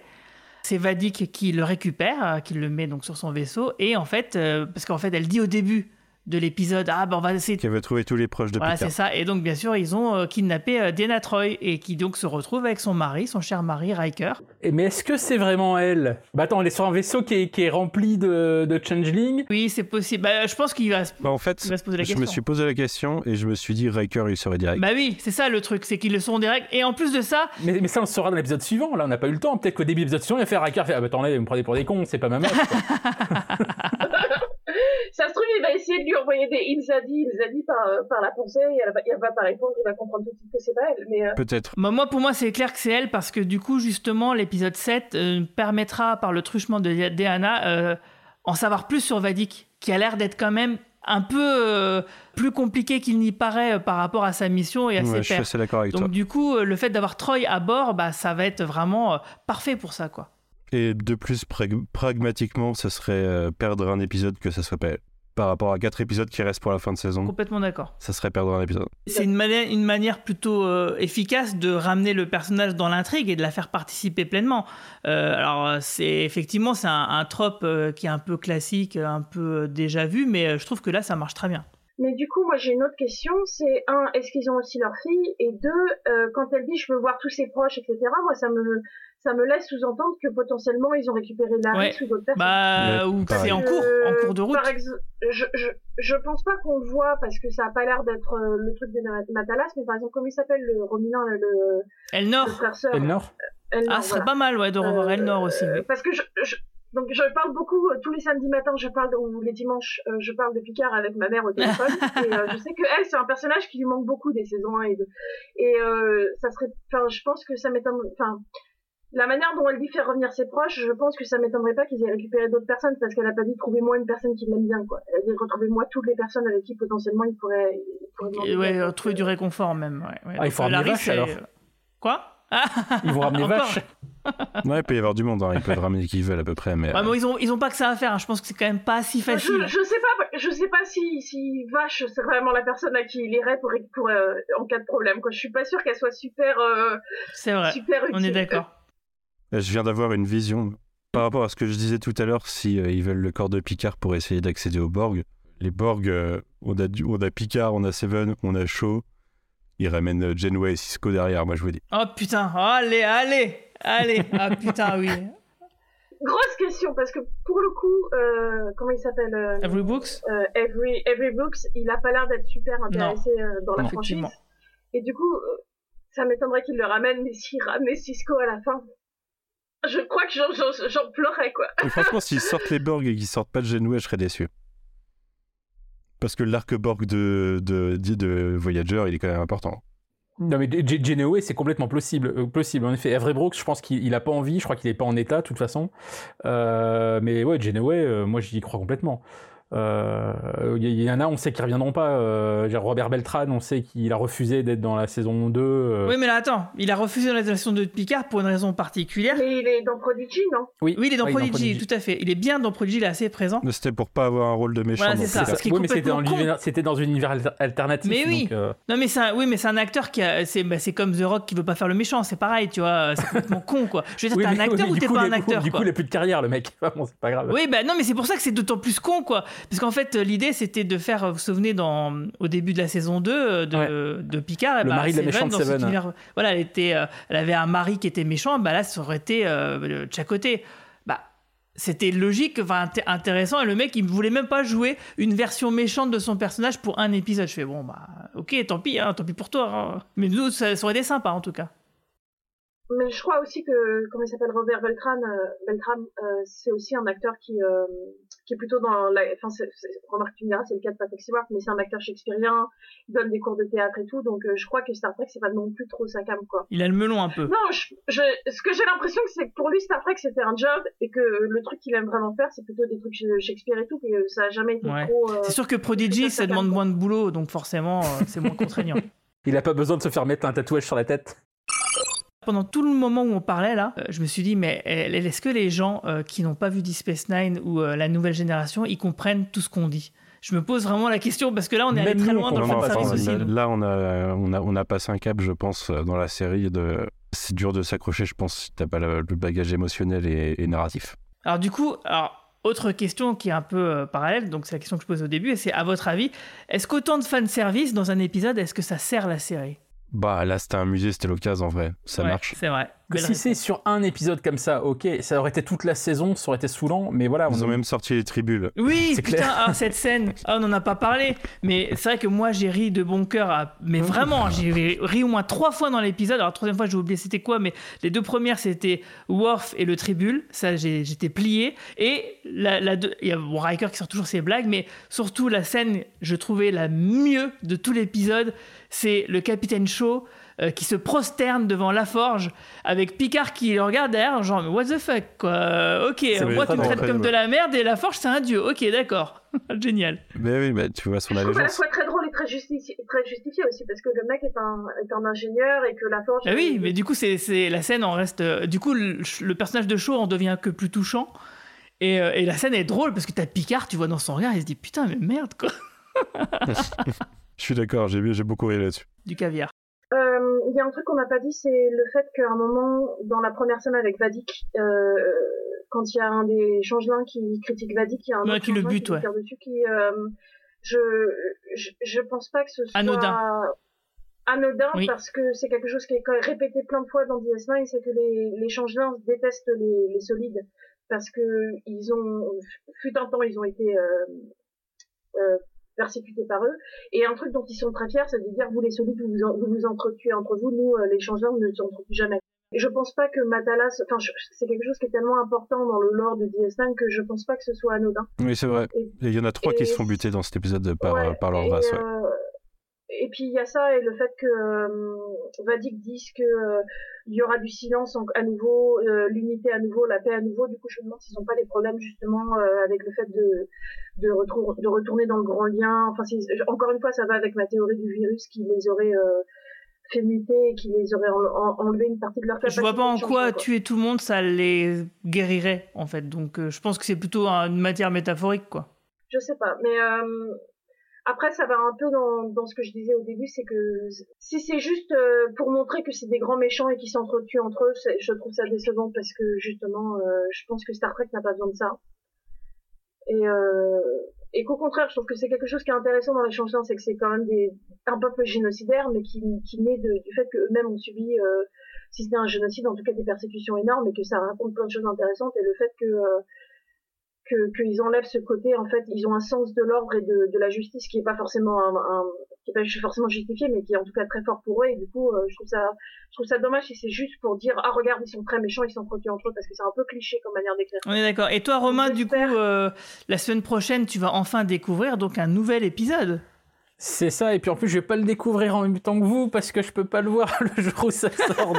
C'est Vadik qui le récupère, euh, qui le met donc sur son vaisseau. Et en fait, euh, parce qu'en fait, elle dit au début de l'épisode ah ben on va essayer qui veut trouver tous les proches de voilà c'est ça. Et donc bien sûr ils ont euh, kidnappé euh, Diana Troy et qui donc se retrouve avec son mari son cher mari Riker. Et mais est-ce que c'est vraiment elle? Bah attends elle est sur un vaisseau qui est, qui est rempli de, de changeling. Oui c'est possible. Bah, je pense qu'il va, bah, en fait, se poser la je question. me suis posé la question et je me suis dit Riker il serait direct. Bah oui c'est ça le truc c'est qu'ils le sont direct. Et en plus de ça mais, mais ça on le saura dans l'épisode suivant. Là on n'a pas eu le temps. Peut-être qu'au début de l'épisode suivant il a fait Riker fait ah bah attendez vous me prenez pour des cons c'est pas ma meuf (laughs) essayer de lui envoyer des dit, il a dit par, par la pensée, et elle va, elle va pas répondre, il va comprendre tout de suite que c'est pas elle. Mais euh, Peut-être. Bah, moi, pour moi, c'est clair que c'est elle, parce que du coup, justement, l'épisode 7 euh, permettra, par le truchement de Diana, euh, en savoir plus sur Vadik, qui a l'air d'être quand même un peu plus compliqué qu'il n'y paraît par rapport à sa mission et à ses pairs. Je suis d'accord avec Donc du coup, le fait d'avoir Troy à bord, bah, ça va être vraiment parfait pour ça, quoi. Et de plus, pragmatiquement, ce serait perdre un épisode que ça soit pas elle par rapport à quatre épisodes qui restent pour la fin de saison. Complètement d'accord. Ça serait perdre un épisode. C'est une, manière, une manière plutôt euh, efficace de ramener le personnage dans l'intrigue et de la faire participer pleinement. Euh, alors, c'est effectivement, c'est un, un trope euh, qui est un peu classique, un peu déjà vu, mais je trouve que là, ça marche très bien. Mais du coup, moi j'ai une autre question, c'est un, est-ce qu'ils ont aussi leur fille? Et deux, quand elle dit je veux voir tous ses proches, etc. Moi ça me ça me laisse sous-entendre que potentiellement ils ont récupéré Larry ou d'autres personnes. Bah, ou c'est en cours, en cours de route. Par exemple, je, je, je pense pas qu'on le voit parce que ça a pas l'air d'être euh, le truc de Natalas, mais par exemple, comment il s'appelle le Romulan, le. Elnor. Le Elnor. Elnor. Ah, ce serait pas mal, ouais, de revoir euh, Elnor aussi. Parce que je, je, donc je parle beaucoup euh, tous les samedis matins, je parle ou les dimanches, je parle de Picard avec ma mère au téléphone (laughs) et je sais que elle c'est un personnage qui lui manque beaucoup des saisons 1 et 2. Et ça serait enfin je pense que ça m'étonne enfin la manière dont elle dit faire revenir ses proches, je pense que ça m'étonnerait pas qu'ils aient récupéré d'autres personnes parce qu'elle a pas dit trouver moi une personne qui m'aime bien quoi. Elle a dit retrouver moi toutes les personnes avec qui potentiellement il pourrait, ouais, trouver du réconfort même. Ouais, Ah, il faut ramener vache alors. Quoi? (laughs) Ils vont ramener vache. ouais, il peut y avoir du monde, hein. ils peuvent ramener qui veulent à peu près. Mais, ils, ont, ils ont pas que ça à faire, hein. je pense que c'est quand même pas si facile. Je, sais pas, je sais pas si, si Vache c'est vraiment la personne à qui il irait pour, pour euh, en cas de problème. Quoi. Je suis pas sûr qu'elle soit super, euh, c'est vrai. super utile. On est d'accord. Je viens d'avoir une vision par rapport à ce que je disais tout à l'heure, si euh, ils veulent le corps de Picard pour essayer d'accéder au Borg. Les Borg, euh, on, a, on a Picard, on a Seven, on a Shaw. Ils ramènent Janeway et Cisco derrière, moi je vous dis. Oh putain, allez, allez, allez. Ah putain, oui. Grosse question, parce que pour le coup, euh, comment il s'appelle Every Books Every, Every Books, il a pas l'air d'être super intéressé dans la franchise. Et du coup, ça m'étonnerait qu'il le ramène, mais s'il ramène Cisco à la fin, je crois que j'en pleurais, quoi. franchement, s'ils sortent les Borg et qu'ils sortent pas de Genoué, je serais déçu. Parce que l'arc Borg de, de, de, Voyager, il est quand même important. Non mais Genoué, c'est complètement possible, euh, possible. En effet, Everett Brooks, je pense qu'il a pas envie, je crois qu'il est pas en état de toute façon. Euh, mais ouais, Genoué, euh, moi j'y crois complètement. Il euh, y, en a, on sait qu'ils reviendront pas. Euh, Robert Beltran, on sait qu'il a refusé d'être dans la saison 2. Euh. Oui, mais là, attends, il a refusé dans la saison 2 de Picard pour une raison particulière. Mais il est dans Prodigy, non? Oui. oui, il est dans, Prodigy, tout à fait. Il est bien dans Prodigy, il est assez présent. Mais c'était pour pas avoir un rôle de méchant. Voilà, c'est ça. oui, mais c'était dans, c'était dans un univers alternatif. Mais oui. Donc, Non, mais c'est un, oui, mais c'est un acteur qui a, c'est, bah, c'est comme The Rock qui veut pas faire le méchant. C'est pareil, tu vois. C'est complètement con, quoi. Je veux dire, t'es un acteur ou t'es pas un acteur Du coup, il a plus de carrière, le mec. (laughs) bon, c'est pas grave. Oui, bah non, mais c'est pour ça que c'est d'autant plus con, quoi. Parce qu'en fait, l'idée, c'était de faire, vous vous souvenez, dans, au début de la saison 2 euh, de, de Picard, le bah, mari de la méchante Seven. voilà, elle, était, euh, elle avait un mari qui était méchant, bah là, ça aurait été euh, de chaque côté. Bah, c'était logique, enfin, intéressant, et le mec, il ne voulait même pas jouer une version méchante de son personnage pour un épisode. Je fais, bon, bah, ok, tant pis, hein, tant pis pour toi. Hein. Mais nous, ça, ça aurait été sympa, en tout cas. mais je crois aussi que, comment il s'appelle, Robert Beltran, euh, Beltram, euh, c'est aussi un acteur qui, euh, qui est plutôt dans la, enfin, c'est, remarque, tu me diras, c'est le cas de Patrick Stewart, mais c'est un acteur shakespearien, il donne des cours de théâtre et tout, donc euh, je crois que Star Trek, c'est pas non plus trop sa cam, quoi. Il a le melon un peu. Non, je, je, ce que j'ai l'impression, c'est que pour lui, Star Trek, c'était un job, et que le truc qu'il aime vraiment faire, c'est plutôt des trucs Shakespeare et tout, que ça a jamais été Ouais. trop... euh, C'est sûr que Prodigy, ça demande moins de boulot, donc forcément, euh, c'est moins contraignant. (laughs) Il a pas besoin de se faire mettre un tatouage sur la tête. Pendant tout le moment où on parlait là, euh, je me suis dit, mais euh, est-ce que les gens euh, qui n'ont pas vu Deep Space Nine ou euh, la nouvelle génération, ils comprennent tout ce qu'on dit? Je me pose vraiment la question parce que là, on est allé très loin dans le service ça. aussi. Là, on a, on, a, on a passé un cap, je pense, dans la série. De... C'est dur de s'accrocher, je pense, si t'as pas le, le bagage émotionnel et, et narratif. Alors du coup, alors, autre question qui est un peu euh, parallèle, donc c'est la question que je pose au début, et c'est à votre avis, est-ce qu'autant de fanservice dans un épisode, est-ce que ça sert la série? Bah là, c'était un musée, c'était l'occasion en vrai. Ça Ouais, marche. C'est vrai. Belle si c'est sur un épisode comme ça, ok, ça aurait été toute la saison, ça aurait été saoulant, mais voilà. Ils on- ont même sorti les tribunes. Oui, (laughs) C'est putain, clair. ah, cette scène, ah, on n'en a pas parlé, mais c'est vrai que moi j'ai ri de bon cœur, à- mais vraiment, j'ai ri au moins trois fois dans l'épisode. Alors, la troisième fois, j'ai oublié c'était quoi, mais les deux premières c'était Worf et le Tribule, ça j'ai- j'étais plié. Et la, la deux- il y a bon, Riker qui sort toujours ses blagues, mais surtout la scène, je trouvais la mieux de tout l'épisode, c'est le capitaine Shaw. euh, qui se prosterne devant la forge avec Picard qui le regarde derrière genre mais what the fuck quoi. Ok C'est moi tu me traites comme de la merde et la forge c'est un dieu. Ok d'accord. (laughs) Génial. Mais oui, mais tu vois son Je trouve à la allégeance. fois très drôle et très justifié, très justifié aussi, parce que le mec est un, est un ingénieur et que la forge... ah oui mais du coup c'est c'est la scène en reste euh, du coup le, le personnage de Shaw en devient que plus touchant. Et, euh, et la scène est drôle parce que t'as Picard tu vois dans son regard il se dit putain mais merde quoi (laughs) Je suis d'accord, j'ai beaucoup ri là-dessus. du caviar Euh, Il y a un truc qu'on n'a pas dit, c'est le fait qu'à un moment, dans la première scène avec Vadik, euh, quand il y a un des changelins qui critique Vadik, il y a un Ouais, autre qui le bute, lui ouais. tire dessus, qui, euh, je, je, je pense pas que ce soit Anodin. anodin, Oui. parce que c'est quelque chose qui est répété plein de fois dans DS9, c'est que les, les changelins détestent les, les solides, parce que ils ont, fut un temps, ils ont été euh, euh, persécutés par eux. Et un truc dont ils sont très fiers, c'est de dire, vous les solides, vous vous, en- vous, vous entretuez entre vous, nous, euh, les changelins, nous ne nous entretuons jamais. Et je pense pas que Matalas, enfin, c'est quelque chose qui est tellement important dans le lore de DS9 que je pense pas que ce soit anodin. Oui, c'est vrai. Et- Il y en a trois qui se font buter dans cet épisode par, Ouais, par leur race. Ouais. euh, et puis il y a ça et le fait que euh, Vadik dise que euh, il y aura du silence en- à nouveau, euh, l'unité à nouveau, la paix à nouveau. Du coup, je me demande s'ils n'ont pas des problèmes justement euh, avec le fait de de, retour, de retourner dans le grand lien. Enfin, encore une fois, ça va avec ma théorie du virus qui les aurait fait muter et qui les aurait en- en- enlevé une partie de leur je capacité. vois pas en quoi changement, tuer tout le monde ça les guérirait en fait donc je pense que c'est plutôt une matière métaphorique quoi Je sais pas, mais après ça va un peu dans, ce que je disais au début, c'est que si c'est juste euh, pour montrer que c'est des grands méchants et qui s'entretuent entre eux, je trouve ça décevant parce que justement, euh, je pense que Star Trek n'a pas besoin de ça. Et, euh, et qu'au contraire, je trouve que c'est quelque chose qui est intéressant dans les changements, c'est que c'est quand même des, un peuple génocidaire, mais qui, qui naît de, du fait qu'eux-mêmes ont subi, euh, si n'est un génocide, en tout cas des persécutions énormes, et que ça raconte plein de choses intéressantes, et le fait que que qu'ils enlèvent ce côté en fait ils ont un sens de l'ordre et de, de la justice qui est pas forcément un, un- qui est pas forcément justifié mais qui est en tout cas très fort pour eux et du coup euh, je trouve ça je trouve ça dommage si c'est juste pour dire ah regarde ils sont très méchants ils s'entretuent entre eux parce que c'est un peu cliché comme manière d'écrire On est d'accord. Et toi, Romain, du coup, euh, la semaine prochaine, tu vas enfin découvrir donc un nouvel épisode. C'est ça, et puis en plus, je vais pas le découvrir en même temps que vous parce que je peux pas le voir (laughs) le jour où ça sort.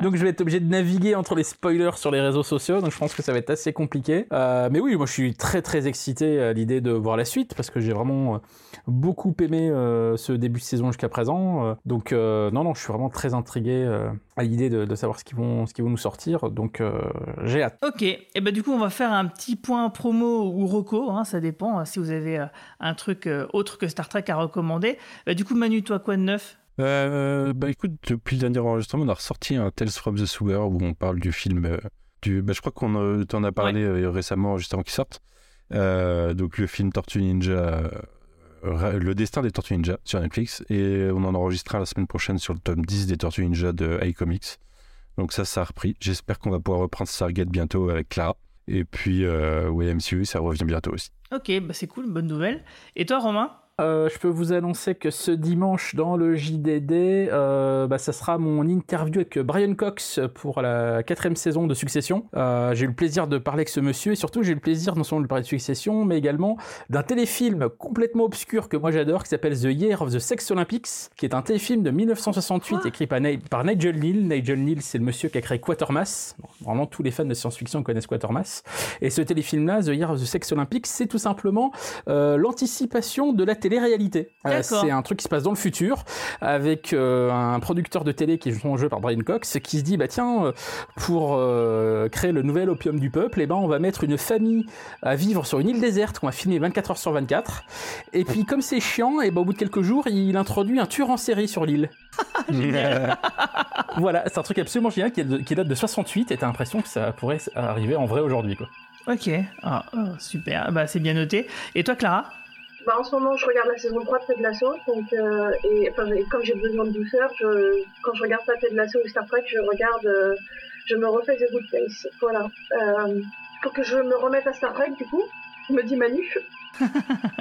Donc je, vais, être obligé de naviguer entre les spoilers sur les réseaux sociaux. Donc je pense que ça va être assez compliqué. Euh, mais oui, moi je suis très très excité à l'idée de voir la suite parce que j'ai vraiment euh, beaucoup aimé euh, ce début de saison jusqu'à présent. Donc non, non, je suis vraiment très intrigué à l'idée de, de savoir ce qu'ils vont, ce qu'ils vont nous sortir. Donc euh, j'ai hâte. Ok, et ben du coup on va faire un petit point promo ou reco, hein, ça dépend hein, si vous avez euh, un truc euh, autre que Star Trek à recommander. Bah, du coup Manu, toi quoi de neuf? Euh, bah écoute, depuis le dernier enregistrement, on a ressorti un Tales from the Sewer où on parle du film. euh, du, bah, je crois qu'on euh, t'en a parlé euh, récemment, juste avant qu'il sorte. Euh, donc le film Tortue Ninja, euh, le destin des Tortues Ninja sur Netflix. Et on en enregistrera la semaine prochaine sur le tome 10 des Tortues Ninja de iComics. Donc ça, ça a repris. J'espère qu'on va pouvoir reprendre Stargate bientôt avec Clara. Et puis, euh, ouais, MCU, ça revient bientôt aussi. Ok, bah c'est cool, bonne nouvelle. Et toi Romain? Euh, je peux vous annoncer que ce dimanche dans le JDD, euh, bah, ça sera mon interview avec Brian Cox pour la quatrième saison de Succession. Euh, j'ai eu le plaisir de parler avec ce monsieur et surtout j'ai eu le plaisir non seulement de parler de Succession, mais également d'un téléfilm complètement obscur que moi j'adore qui s'appelle The Year of the Sex Olympics, qui est un téléfilm de 1968 écrit par, Ni- par Nigel Neal. Nigel Neal, c'est le monsieur qui a créé Quatermass. Bon, vraiment tous les fans de science-fiction connaissent Quatermass. Et ce téléfilm-là, The Year of the Sex Olympics, c'est tout simplement euh, l'anticipation de la télé-réalité. Euh, c'est un truc qui se passe dans le futur avec euh, un producteur de télé qui est joué joué par Brian Cox qui se dit bah tiens euh, pour créer le nouvel opium du peuple et ben on va mettre une famille à vivre sur une île déserte qu'on va filmer 24 heures sur 24 et puis comme c'est chiant et ben au bout de quelques jours il introduit un tueur en série sur l'île. (laughs) (laughs) Voilà c'est un truc absolument génial qui, est de- qui date de 68 et t'as l'impression que ça pourrait arriver en vrai aujourd'hui quoi. Ok, Ah, oh, super, bah, c'est bien noté. Et toi, Clara? Bah, en ce moment, je regarde la saison 3 de Ted Lasso, donc, euh, et enfin, comme j'ai besoin de douceur, je, quand je regarde pas Ted Lasso ou Star Trek, je regarde, euh, je me refais The Good Place. Voilà. Euh, faut que je me remette à Star Trek, du coup, me dit Manu. (laughs)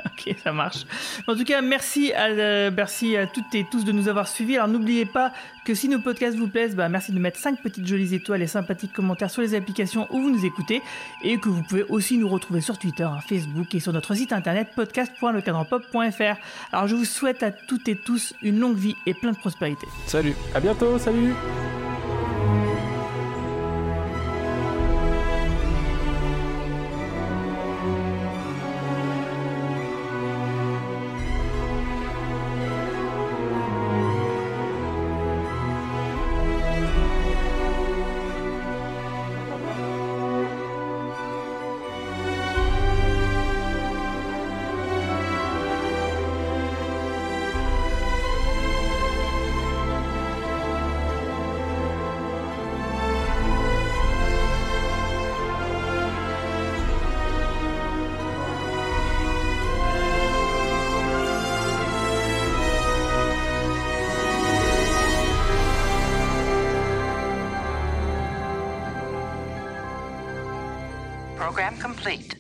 Ok, ça marche. En tout cas, merci à, euh, merci à toutes et tous de nous avoir suivis. Alors n'oubliez pas que si nos podcasts vous plaisent, bah, merci de mettre 5 petites jolies étoiles et sympathiques commentaires sur les applications où vous nous écoutez et que vous pouvez aussi nous retrouver sur Twitter, hein, Facebook et sur notre site internet podcast.lecadranpop.fr. Alors je vous souhaite à toutes et tous une longue vie et plein de prospérité. Salut. à bientôt salut Red.